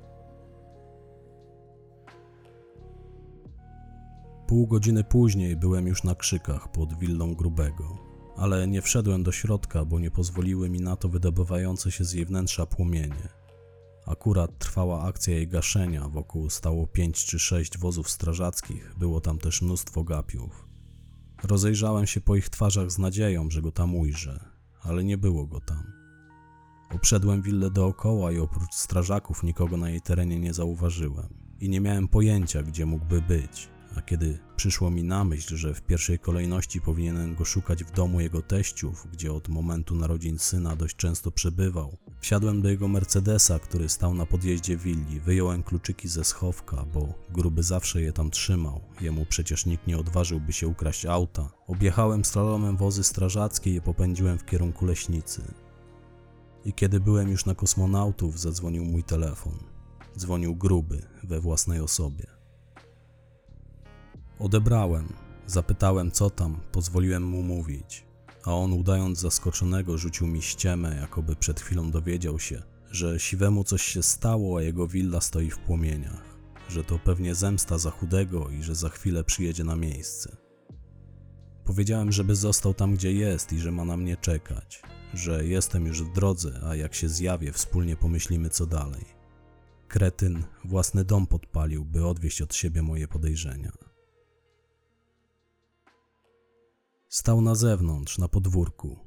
Speaker 1: Pół godziny później byłem już na krzykach pod willą grubego, ale nie wszedłem do środka, bo nie pozwoliły mi na to wydobywające się z jej wnętrza płomienie. Akurat trwała akcja jej gaszenia, wokół stało pięć czy sześć wozów strażackich, było tam też mnóstwo gapiów. Rozejrzałem się po ich twarzach z nadzieją, że go tam ujrzę, ale nie było go tam. Obszedłem willę dookoła i oprócz strażaków nikogo na jej terenie nie zauważyłem i nie miałem pojęcia, gdzie mógłby być a kiedy przyszło mi na myśl, że w pierwszej kolejności powinienem go szukać w domu jego teściów, gdzie od momentu narodzin syna dość często przebywał, wsiadłem do jego Mercedesa, który stał na podjeździe willi, wyjąłem kluczyki ze schowka, bo gruby zawsze je tam trzymał, jemu przecież nikt nie odważyłby się ukraść auta. Objechałem slalomem wozy strażackie i popędziłem w kierunku leśnicy. I kiedy byłem już na kosmonautów, zadzwonił mój telefon. Dzwonił gruby we własnej osobie. Odebrałem, zapytałem co tam, pozwoliłem mu mówić, a on udając zaskoczonego rzucił mi ściemę, jakoby przed chwilą dowiedział się, że siwemu coś się stało, a jego willa stoi w płomieniach, że to pewnie zemsta za chudego i że za chwilę przyjedzie na miejsce. Powiedziałem, żeby został tam, gdzie jest i że ma na mnie czekać, że jestem już w drodze, a jak się zjawię, wspólnie pomyślimy co dalej. Kretyn własny dom podpalił, by odwieść od siebie moje podejrzenia. Stał na zewnątrz, na podwórku.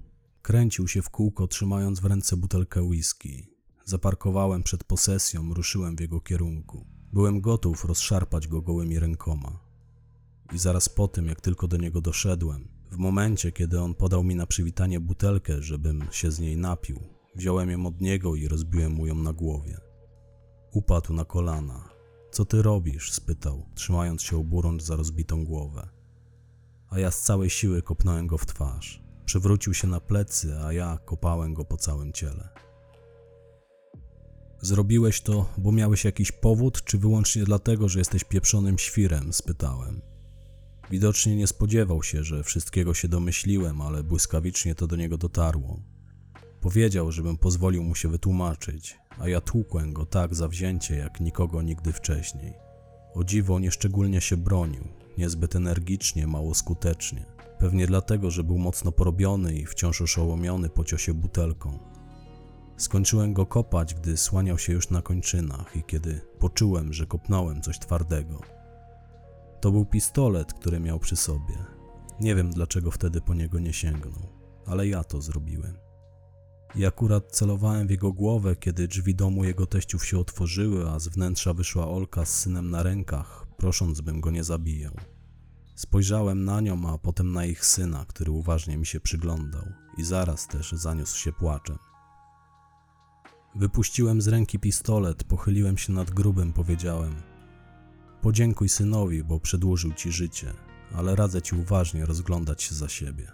Speaker 1: Kręcił się w kółko, trzymając w ręce butelkę whisky. Zaparkowałem przed posesją, ruszyłem w jego kierunku. Byłem gotów rozszarpać go gołymi rękoma. I zaraz po tym, jak tylko do niego doszedłem, w momencie, kiedy on podał mi na przywitanie butelkę, żebym się z niej napił, wziąłem ją od niego i rozbiłem mu ją na głowie. Upadł na kolana. Co ty robisz? spytał, trzymając się oburącz za rozbitą głowę a ja z całej siły kopnąłem go w twarz. Przywrócił się na plecy, a ja kopałem go po całym ciele. Zrobiłeś to, bo miałeś jakiś powód, czy wyłącznie dlatego, że jesteś pieprzonym świrem? spytałem. Widocznie nie spodziewał się, że wszystkiego się domyśliłem, ale błyskawicznie to do niego dotarło. Powiedział, żebym pozwolił mu się wytłumaczyć, a ja tłukłem go tak zawzięcie, jak nikogo nigdy wcześniej. O dziwo nieszczególnie się bronił, niezbyt energicznie, mało skutecznie. Pewnie dlatego, że był mocno porobiony i wciąż oszołomiony po ciosie butelką. Skończyłem go kopać, gdy słaniał się już na kończynach i kiedy poczułem, że kopnąłem coś twardego. To był pistolet, który miał przy sobie. Nie wiem dlaczego wtedy po niego nie sięgnął, ale ja to zrobiłem. I akurat celowałem w jego głowę, kiedy drzwi domu jego teściów się otworzyły, a z wnętrza wyszła Olka z synem na rękach, prosząc, bym go nie zabijał. Spojrzałem na nią, a potem na ich syna, który uważnie mi się przyglądał i zaraz też zaniósł się płaczem. Wypuściłem z ręki pistolet, pochyliłem się nad grubym, powiedziałem: Podziękuj synowi, bo przedłużył ci życie, ale radzę ci uważnie rozglądać się za siebie.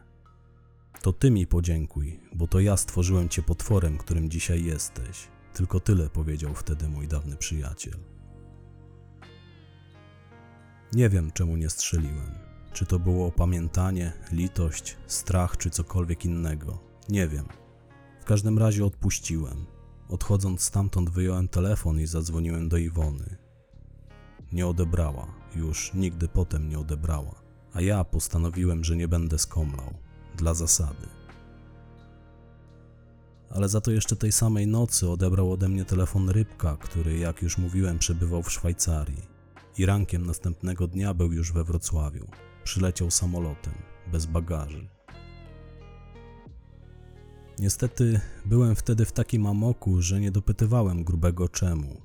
Speaker 1: To ty mi podziękuj, bo to ja stworzyłem cię potworem, którym dzisiaj jesteś. Tylko tyle powiedział wtedy mój dawny przyjaciel. Nie wiem, czemu nie strzeliłem. Czy to było opamiętanie, litość, strach, czy cokolwiek innego. Nie wiem. W każdym razie odpuściłem. Odchodząc stamtąd wyjąłem telefon i zadzwoniłem do Iwony. Nie odebrała, już nigdy potem nie odebrała, a ja postanowiłem, że nie będę skomlał, dla zasady. Ale za to jeszcze tej samej nocy odebrał ode mnie telefon Rybka, który, jak już mówiłem, przebywał w Szwajcarii. I rankiem następnego dnia był już we Wrocławiu. Przyleciał samolotem, bez bagaży. Niestety byłem wtedy w takim amoku, że nie dopytywałem grubego czemu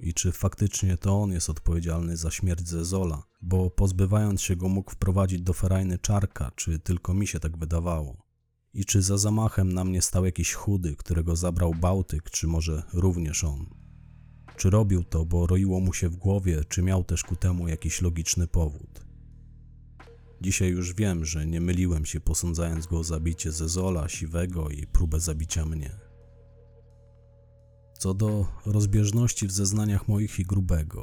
Speaker 1: i czy faktycznie to on jest odpowiedzialny za śmierć Zezola, bo pozbywając się go mógł wprowadzić do ferajny czarka, czy tylko mi się tak wydawało. I czy za zamachem na mnie stał jakiś chudy, którego zabrał Bałtyk, czy może również on. Czy robił to, bo roiło mu się w głowie, czy miał też ku temu jakiś logiczny powód. Dzisiaj już wiem, że nie myliłem się posądzając go o zabicie Zezola, Siwego i próbę zabicia mnie. Co do rozbieżności w zeznaniach moich i grubego.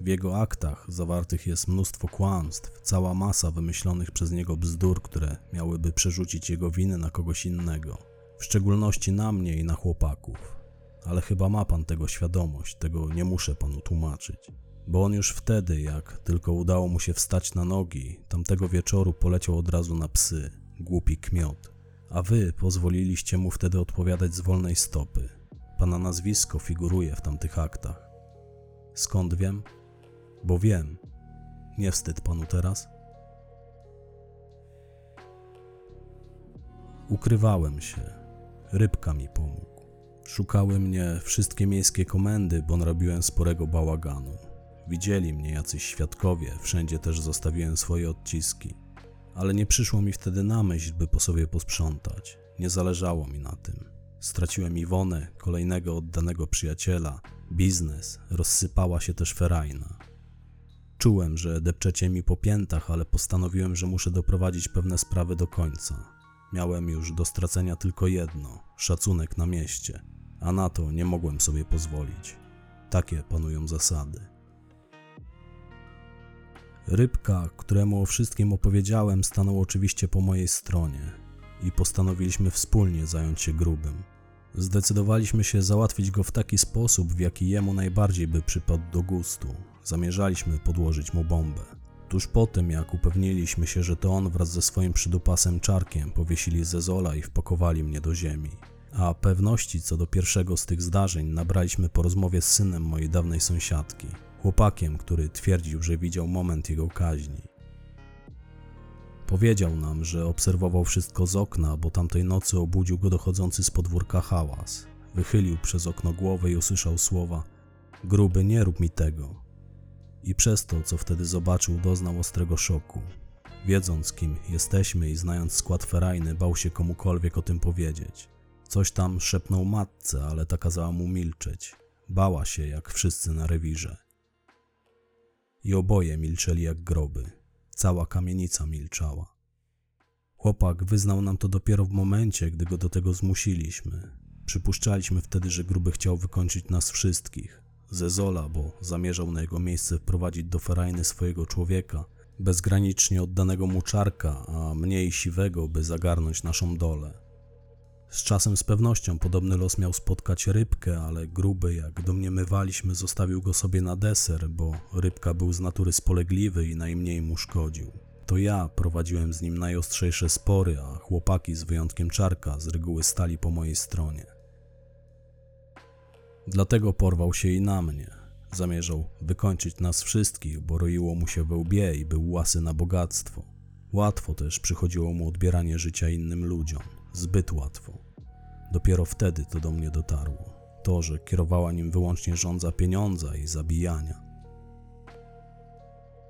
Speaker 1: W jego aktach zawartych jest mnóstwo kłamstw, cała masa wymyślonych przez niego bzdur, które miałyby przerzucić jego winy na kogoś innego, w szczególności na mnie i na chłopaków. Ale chyba ma pan tego świadomość, tego nie muszę panu tłumaczyć. Bo on już wtedy, jak tylko udało mu się wstać na nogi, tamtego wieczoru poleciał od razu na psy, głupi kmiot. A wy pozwoliliście mu wtedy odpowiadać z wolnej stopy. Pana nazwisko figuruje w tamtych aktach. Skąd wiem? Bo wiem. Nie wstyd panu teraz? Ukrywałem się. Rybka mi pomógł. Szukały mnie wszystkie miejskie komendy, bo narobiłem sporego bałaganu. Widzieli mnie jacyś świadkowie, wszędzie też zostawiłem swoje odciski. Ale nie przyszło mi wtedy na myśl, by po sobie posprzątać. Nie zależało mi na tym. Straciłem Iwonę, kolejnego oddanego przyjaciela, biznes, rozsypała się też ferajna. Czułem, że depczecie mi po piętach, ale postanowiłem, że muszę doprowadzić pewne sprawy do końca. Miałem już do stracenia tylko jedno szacunek na mieście, a na to nie mogłem sobie pozwolić. Takie panują zasady. Rybka, któremu o wszystkim opowiedziałem, stanął oczywiście po mojej stronie i postanowiliśmy wspólnie zająć się grubym. Zdecydowaliśmy się załatwić go w taki sposób, w jaki jemu najbardziej by przypadł do gustu. Zamierzaliśmy podłożyć mu bombę. Tuż po tym, jak upewniliśmy się, że to on wraz ze swoim przydupasem czarkiem powiesili zezola i wpakowali mnie do ziemi. A pewności co do pierwszego z tych zdarzeń nabraliśmy po rozmowie z synem mojej dawnej sąsiadki, chłopakiem, który twierdził, że widział moment jego kaźni. Powiedział nam, że obserwował wszystko z okna, bo tamtej nocy obudził go dochodzący z podwórka hałas. Wychylił przez okno głowę i usłyszał słowa: Gruby, nie rób mi tego. I przez to, co wtedy zobaczył, doznał ostrego szoku. Wiedząc, kim jesteśmy i znając skład ferajny, bał się komukolwiek o tym powiedzieć. Coś tam szepnął matce, ale ta kazała mu milczeć. Bała się, jak wszyscy na rewirze. I oboje milczeli jak groby. Cała kamienica milczała. Chłopak wyznał nam to dopiero w momencie, gdy go do tego zmusiliśmy. Przypuszczaliśmy wtedy, że gruby chciał wykończyć nas wszystkich. Zezola, bo zamierzał na jego miejsce wprowadzić do ferajny swojego człowieka, bezgranicznie oddanego mu czarka, a mniej siwego, by zagarnąć naszą dolę. Z czasem z pewnością podobny los miał spotkać rybkę, ale gruby, jak domniemywaliśmy, zostawił go sobie na deser, bo rybka był z natury spolegliwy i najmniej mu szkodził. To ja prowadziłem z nim najostrzejsze spory, a chłopaki z wyjątkiem czarka z reguły stali po mojej stronie. Dlatego porwał się i na mnie. Zamierzał wykończyć nas wszystkich, bo roiło mu się we łbie i był łasy na bogactwo. Łatwo też przychodziło mu odbieranie życia innym ludziom. Zbyt łatwo. Dopiero wtedy to do mnie dotarło. To, że kierowała nim wyłącznie żądza pieniądza i zabijania.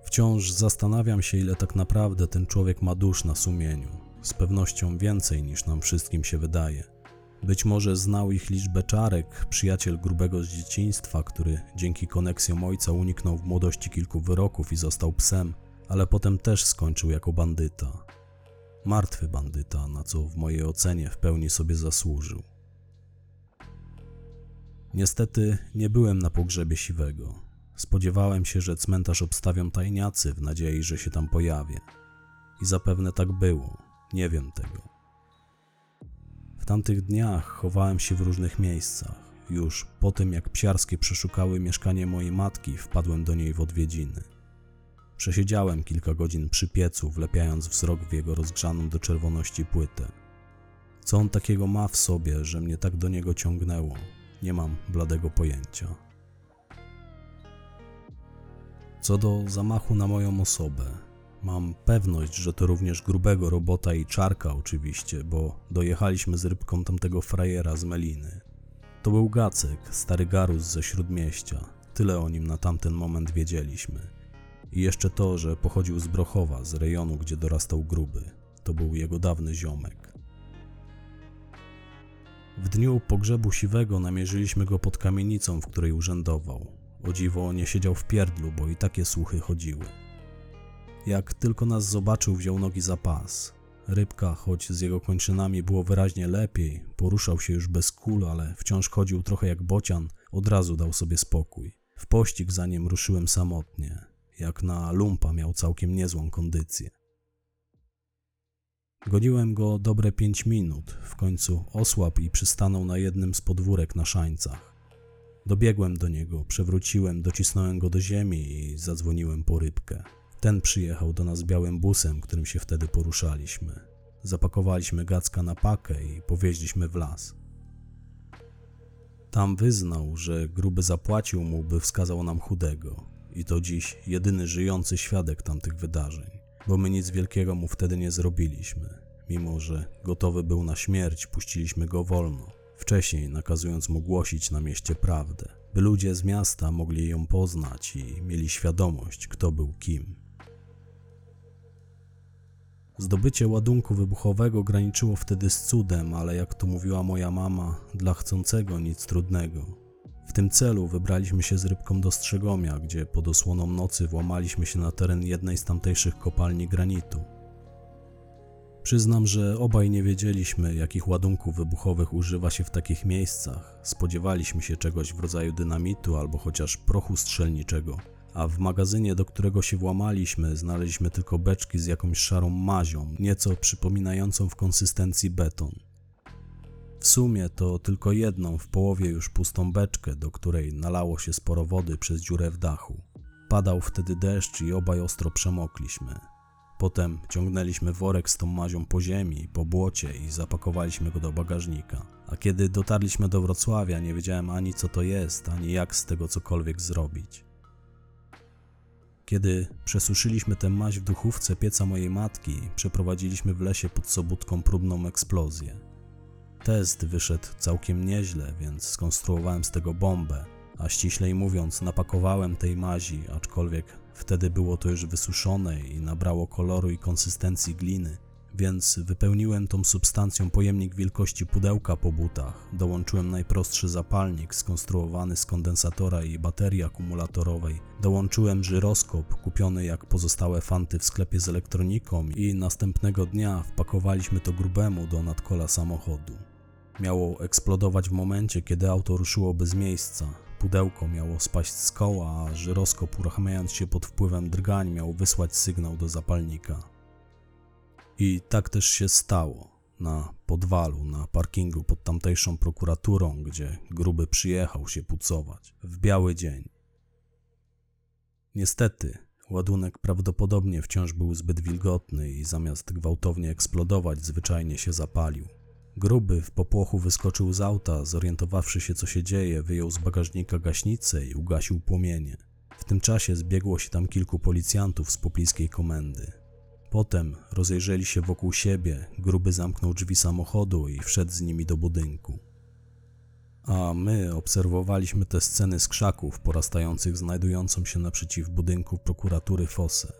Speaker 1: Wciąż zastanawiam się, ile tak naprawdę ten człowiek ma dusz na sumieniu. Z pewnością więcej niż nam wszystkim się wydaje. Być może znał ich liczbę czarek, przyjaciel grubego z dzieciństwa, który dzięki koneksjom ojca uniknął w młodości kilku wyroków i został psem, ale potem też skończył jako bandyta. Martwy bandyta, na co w mojej ocenie w pełni sobie zasłużył. Niestety nie byłem na pogrzebie siwego. Spodziewałem się, że cmentarz obstawią tajniacy w nadziei, że się tam pojawię. I zapewne tak było. Nie wiem tego. W tamtych dniach chowałem się w różnych miejscach. Już po tym, jak psiarskie przeszukały mieszkanie mojej matki, wpadłem do niej w odwiedziny. Przesiedziałem kilka godzin przy piecu, wlepiając wzrok w jego rozgrzaną do czerwoności płytę. Co on takiego ma w sobie, że mnie tak do niego ciągnęło? Nie mam bladego pojęcia. Co do zamachu na moją osobę, mam pewność, że to również grubego robota i czarka oczywiście, bo dojechaliśmy z rybką tamtego frajera z Meliny. To był Gacek, stary garus ze śródmieścia. Tyle o nim na tamten moment wiedzieliśmy. I jeszcze to, że pochodził z Brochowa, z rejonu, gdzie dorastał gruby. To był jego dawny ziomek. W dniu pogrzebu siwego namierzyliśmy go pod kamienicą, w której urzędował. O dziwo nie siedział w pierdlu, bo i takie słuchy chodziły. Jak tylko nas zobaczył, wziął nogi za pas. Rybka, choć z jego kończynami było wyraźnie lepiej, poruszał się już bez kul, ale wciąż chodził trochę jak bocian, od razu dał sobie spokój. W pościg za nim ruszyłem samotnie. Jak na lumpa miał całkiem niezłą kondycję. Goniłem go dobre pięć minut, w końcu osłabł i przystanął na jednym z podwórek na szańcach. Dobiegłem do niego, przewróciłem, docisnąłem go do ziemi i zadzwoniłem po rybkę. Ten przyjechał do nas białym busem, którym się wtedy poruszaliśmy. Zapakowaliśmy Gacka na pakę i powieźliśmy w las. Tam wyznał, że gruby zapłacił mu, by wskazał nam chudego. I to dziś jedyny żyjący świadek tamtych wydarzeń, bo my nic wielkiego mu wtedy nie zrobiliśmy. Mimo, że gotowy był na śmierć, puściliśmy go wolno. Wcześniej nakazując mu głosić na mieście prawdę, by ludzie z miasta mogli ją poznać i mieli świadomość, kto był kim. Zdobycie ładunku wybuchowego graniczyło wtedy z cudem, ale jak to mówiła moja mama, dla chcącego nic trudnego. W tym celu wybraliśmy się z rybką do Strzegomia, gdzie pod osłoną nocy włamaliśmy się na teren jednej z tamtejszych kopalni granitu. Przyznam, że obaj nie wiedzieliśmy, jakich ładunków wybuchowych używa się w takich miejscach. Spodziewaliśmy się czegoś w rodzaju dynamitu albo chociaż prochu strzelniczego, a w magazynie, do którego się włamaliśmy, znaleźliśmy tylko beczki z jakąś szarą mazią, nieco przypominającą w konsystencji beton. W sumie to tylko jedną w połowie już pustą beczkę, do której nalało się sporo wody przez dziurę w dachu. Padał wtedy deszcz i obaj ostro przemokliśmy. Potem ciągnęliśmy worek z tą mazią po ziemi, po błocie i zapakowaliśmy go do bagażnika. A kiedy dotarliśmy do Wrocławia, nie wiedziałem ani co to jest, ani jak z tego cokolwiek zrobić. Kiedy przesuszyliśmy tę maź w duchówce pieca mojej matki, przeprowadziliśmy w lesie pod Sobótką próbną eksplozję. Test wyszedł całkiem nieźle, więc skonstruowałem z tego bombę, a ściślej mówiąc, napakowałem tej mazi, aczkolwiek wtedy było to już wysuszone i nabrało koloru i konsystencji gliny, więc wypełniłem tą substancją pojemnik wielkości pudełka po butach. Dołączyłem najprostszy zapalnik skonstruowany z kondensatora i baterii akumulatorowej. Dołączyłem żyroskop kupiony jak pozostałe fanty w sklepie z elektroniką i następnego dnia wpakowaliśmy to grubemu do nadkola samochodu. Miało eksplodować w momencie, kiedy auto ruszyłoby z miejsca. Pudełko miało spaść z koła, a żyroskop uruchamiając się pod wpływem drgań miał wysłać sygnał do zapalnika. I tak też się stało. na podwalu, na parkingu pod tamtejszą prokuraturą, gdzie gruby przyjechał się pucować w biały dzień. Niestety, ładunek prawdopodobnie wciąż był zbyt wilgotny i zamiast gwałtownie eksplodować, zwyczajnie się zapalił. Gruby w popłochu wyskoczył z auta, zorientowawszy się co się dzieje, wyjął z bagażnika gaśnicę i ugasił płomienie. W tym czasie zbiegło się tam kilku policjantów z pobliskiej komendy. Potem rozejrzeli się wokół siebie, gruby zamknął drzwi samochodu i wszedł z nimi do budynku. A my obserwowaliśmy te sceny z krzaków porastających znajdującą się naprzeciw budynku prokuratury Fosse.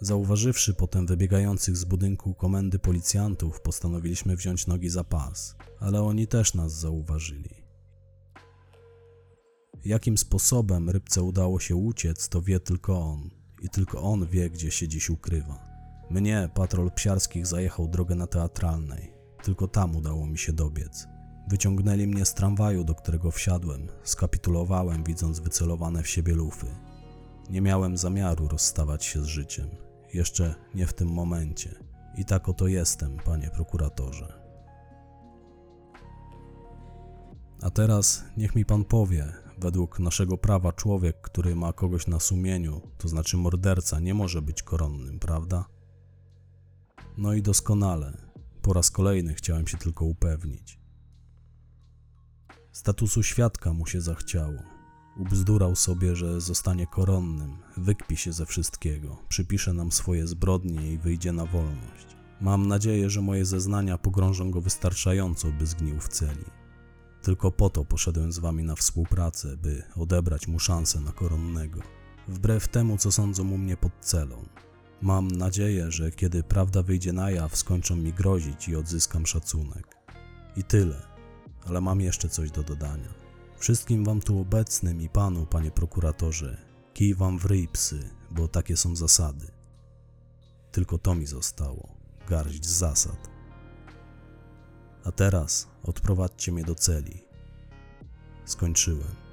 Speaker 1: Zauważywszy potem wybiegających z budynku komendy policjantów, postanowiliśmy wziąć nogi za pas, ale oni też nas zauważyli. Jakim sposobem rybce udało się uciec, to wie tylko on i tylko on wie, gdzie się dziś ukrywa. Mnie patrol psiarskich zajechał drogę na teatralnej, tylko tam udało mi się dobiec. Wyciągnęli mnie z tramwaju, do którego wsiadłem, skapitulowałem, widząc wycelowane w siebie lufy. Nie miałem zamiaru rozstawać się z życiem, jeszcze nie w tym momencie. I tak oto jestem, panie prokuratorze. A teraz niech mi pan powie, według naszego prawa człowiek, który ma kogoś na sumieniu, to znaczy morderca, nie może być koronnym, prawda? No i doskonale. Po raz kolejny chciałem się tylko upewnić. Statusu świadka mu się zachciało. Ubzdurał sobie, że zostanie koronnym, wykpi się ze wszystkiego, przypisze nam swoje zbrodnie i wyjdzie na wolność. Mam nadzieję, że moje zeznania pogrążą go wystarczająco, by zgnił w celi. Tylko po to poszedłem z wami na współpracę, by odebrać mu szansę na koronnego. Wbrew temu, co sądzą u mnie pod celą. Mam nadzieję, że kiedy prawda wyjdzie na jaw, skończą mi grozić i odzyskam szacunek. I tyle. Ale mam jeszcze coś do dodania. Wszystkim wam tu obecnym i panu, panie prokuratorze, kij wam w ryj psy, bo takie są zasady. Tylko to mi zostało. Garść zasad. A teraz odprowadźcie mnie do celi. Skończyłem.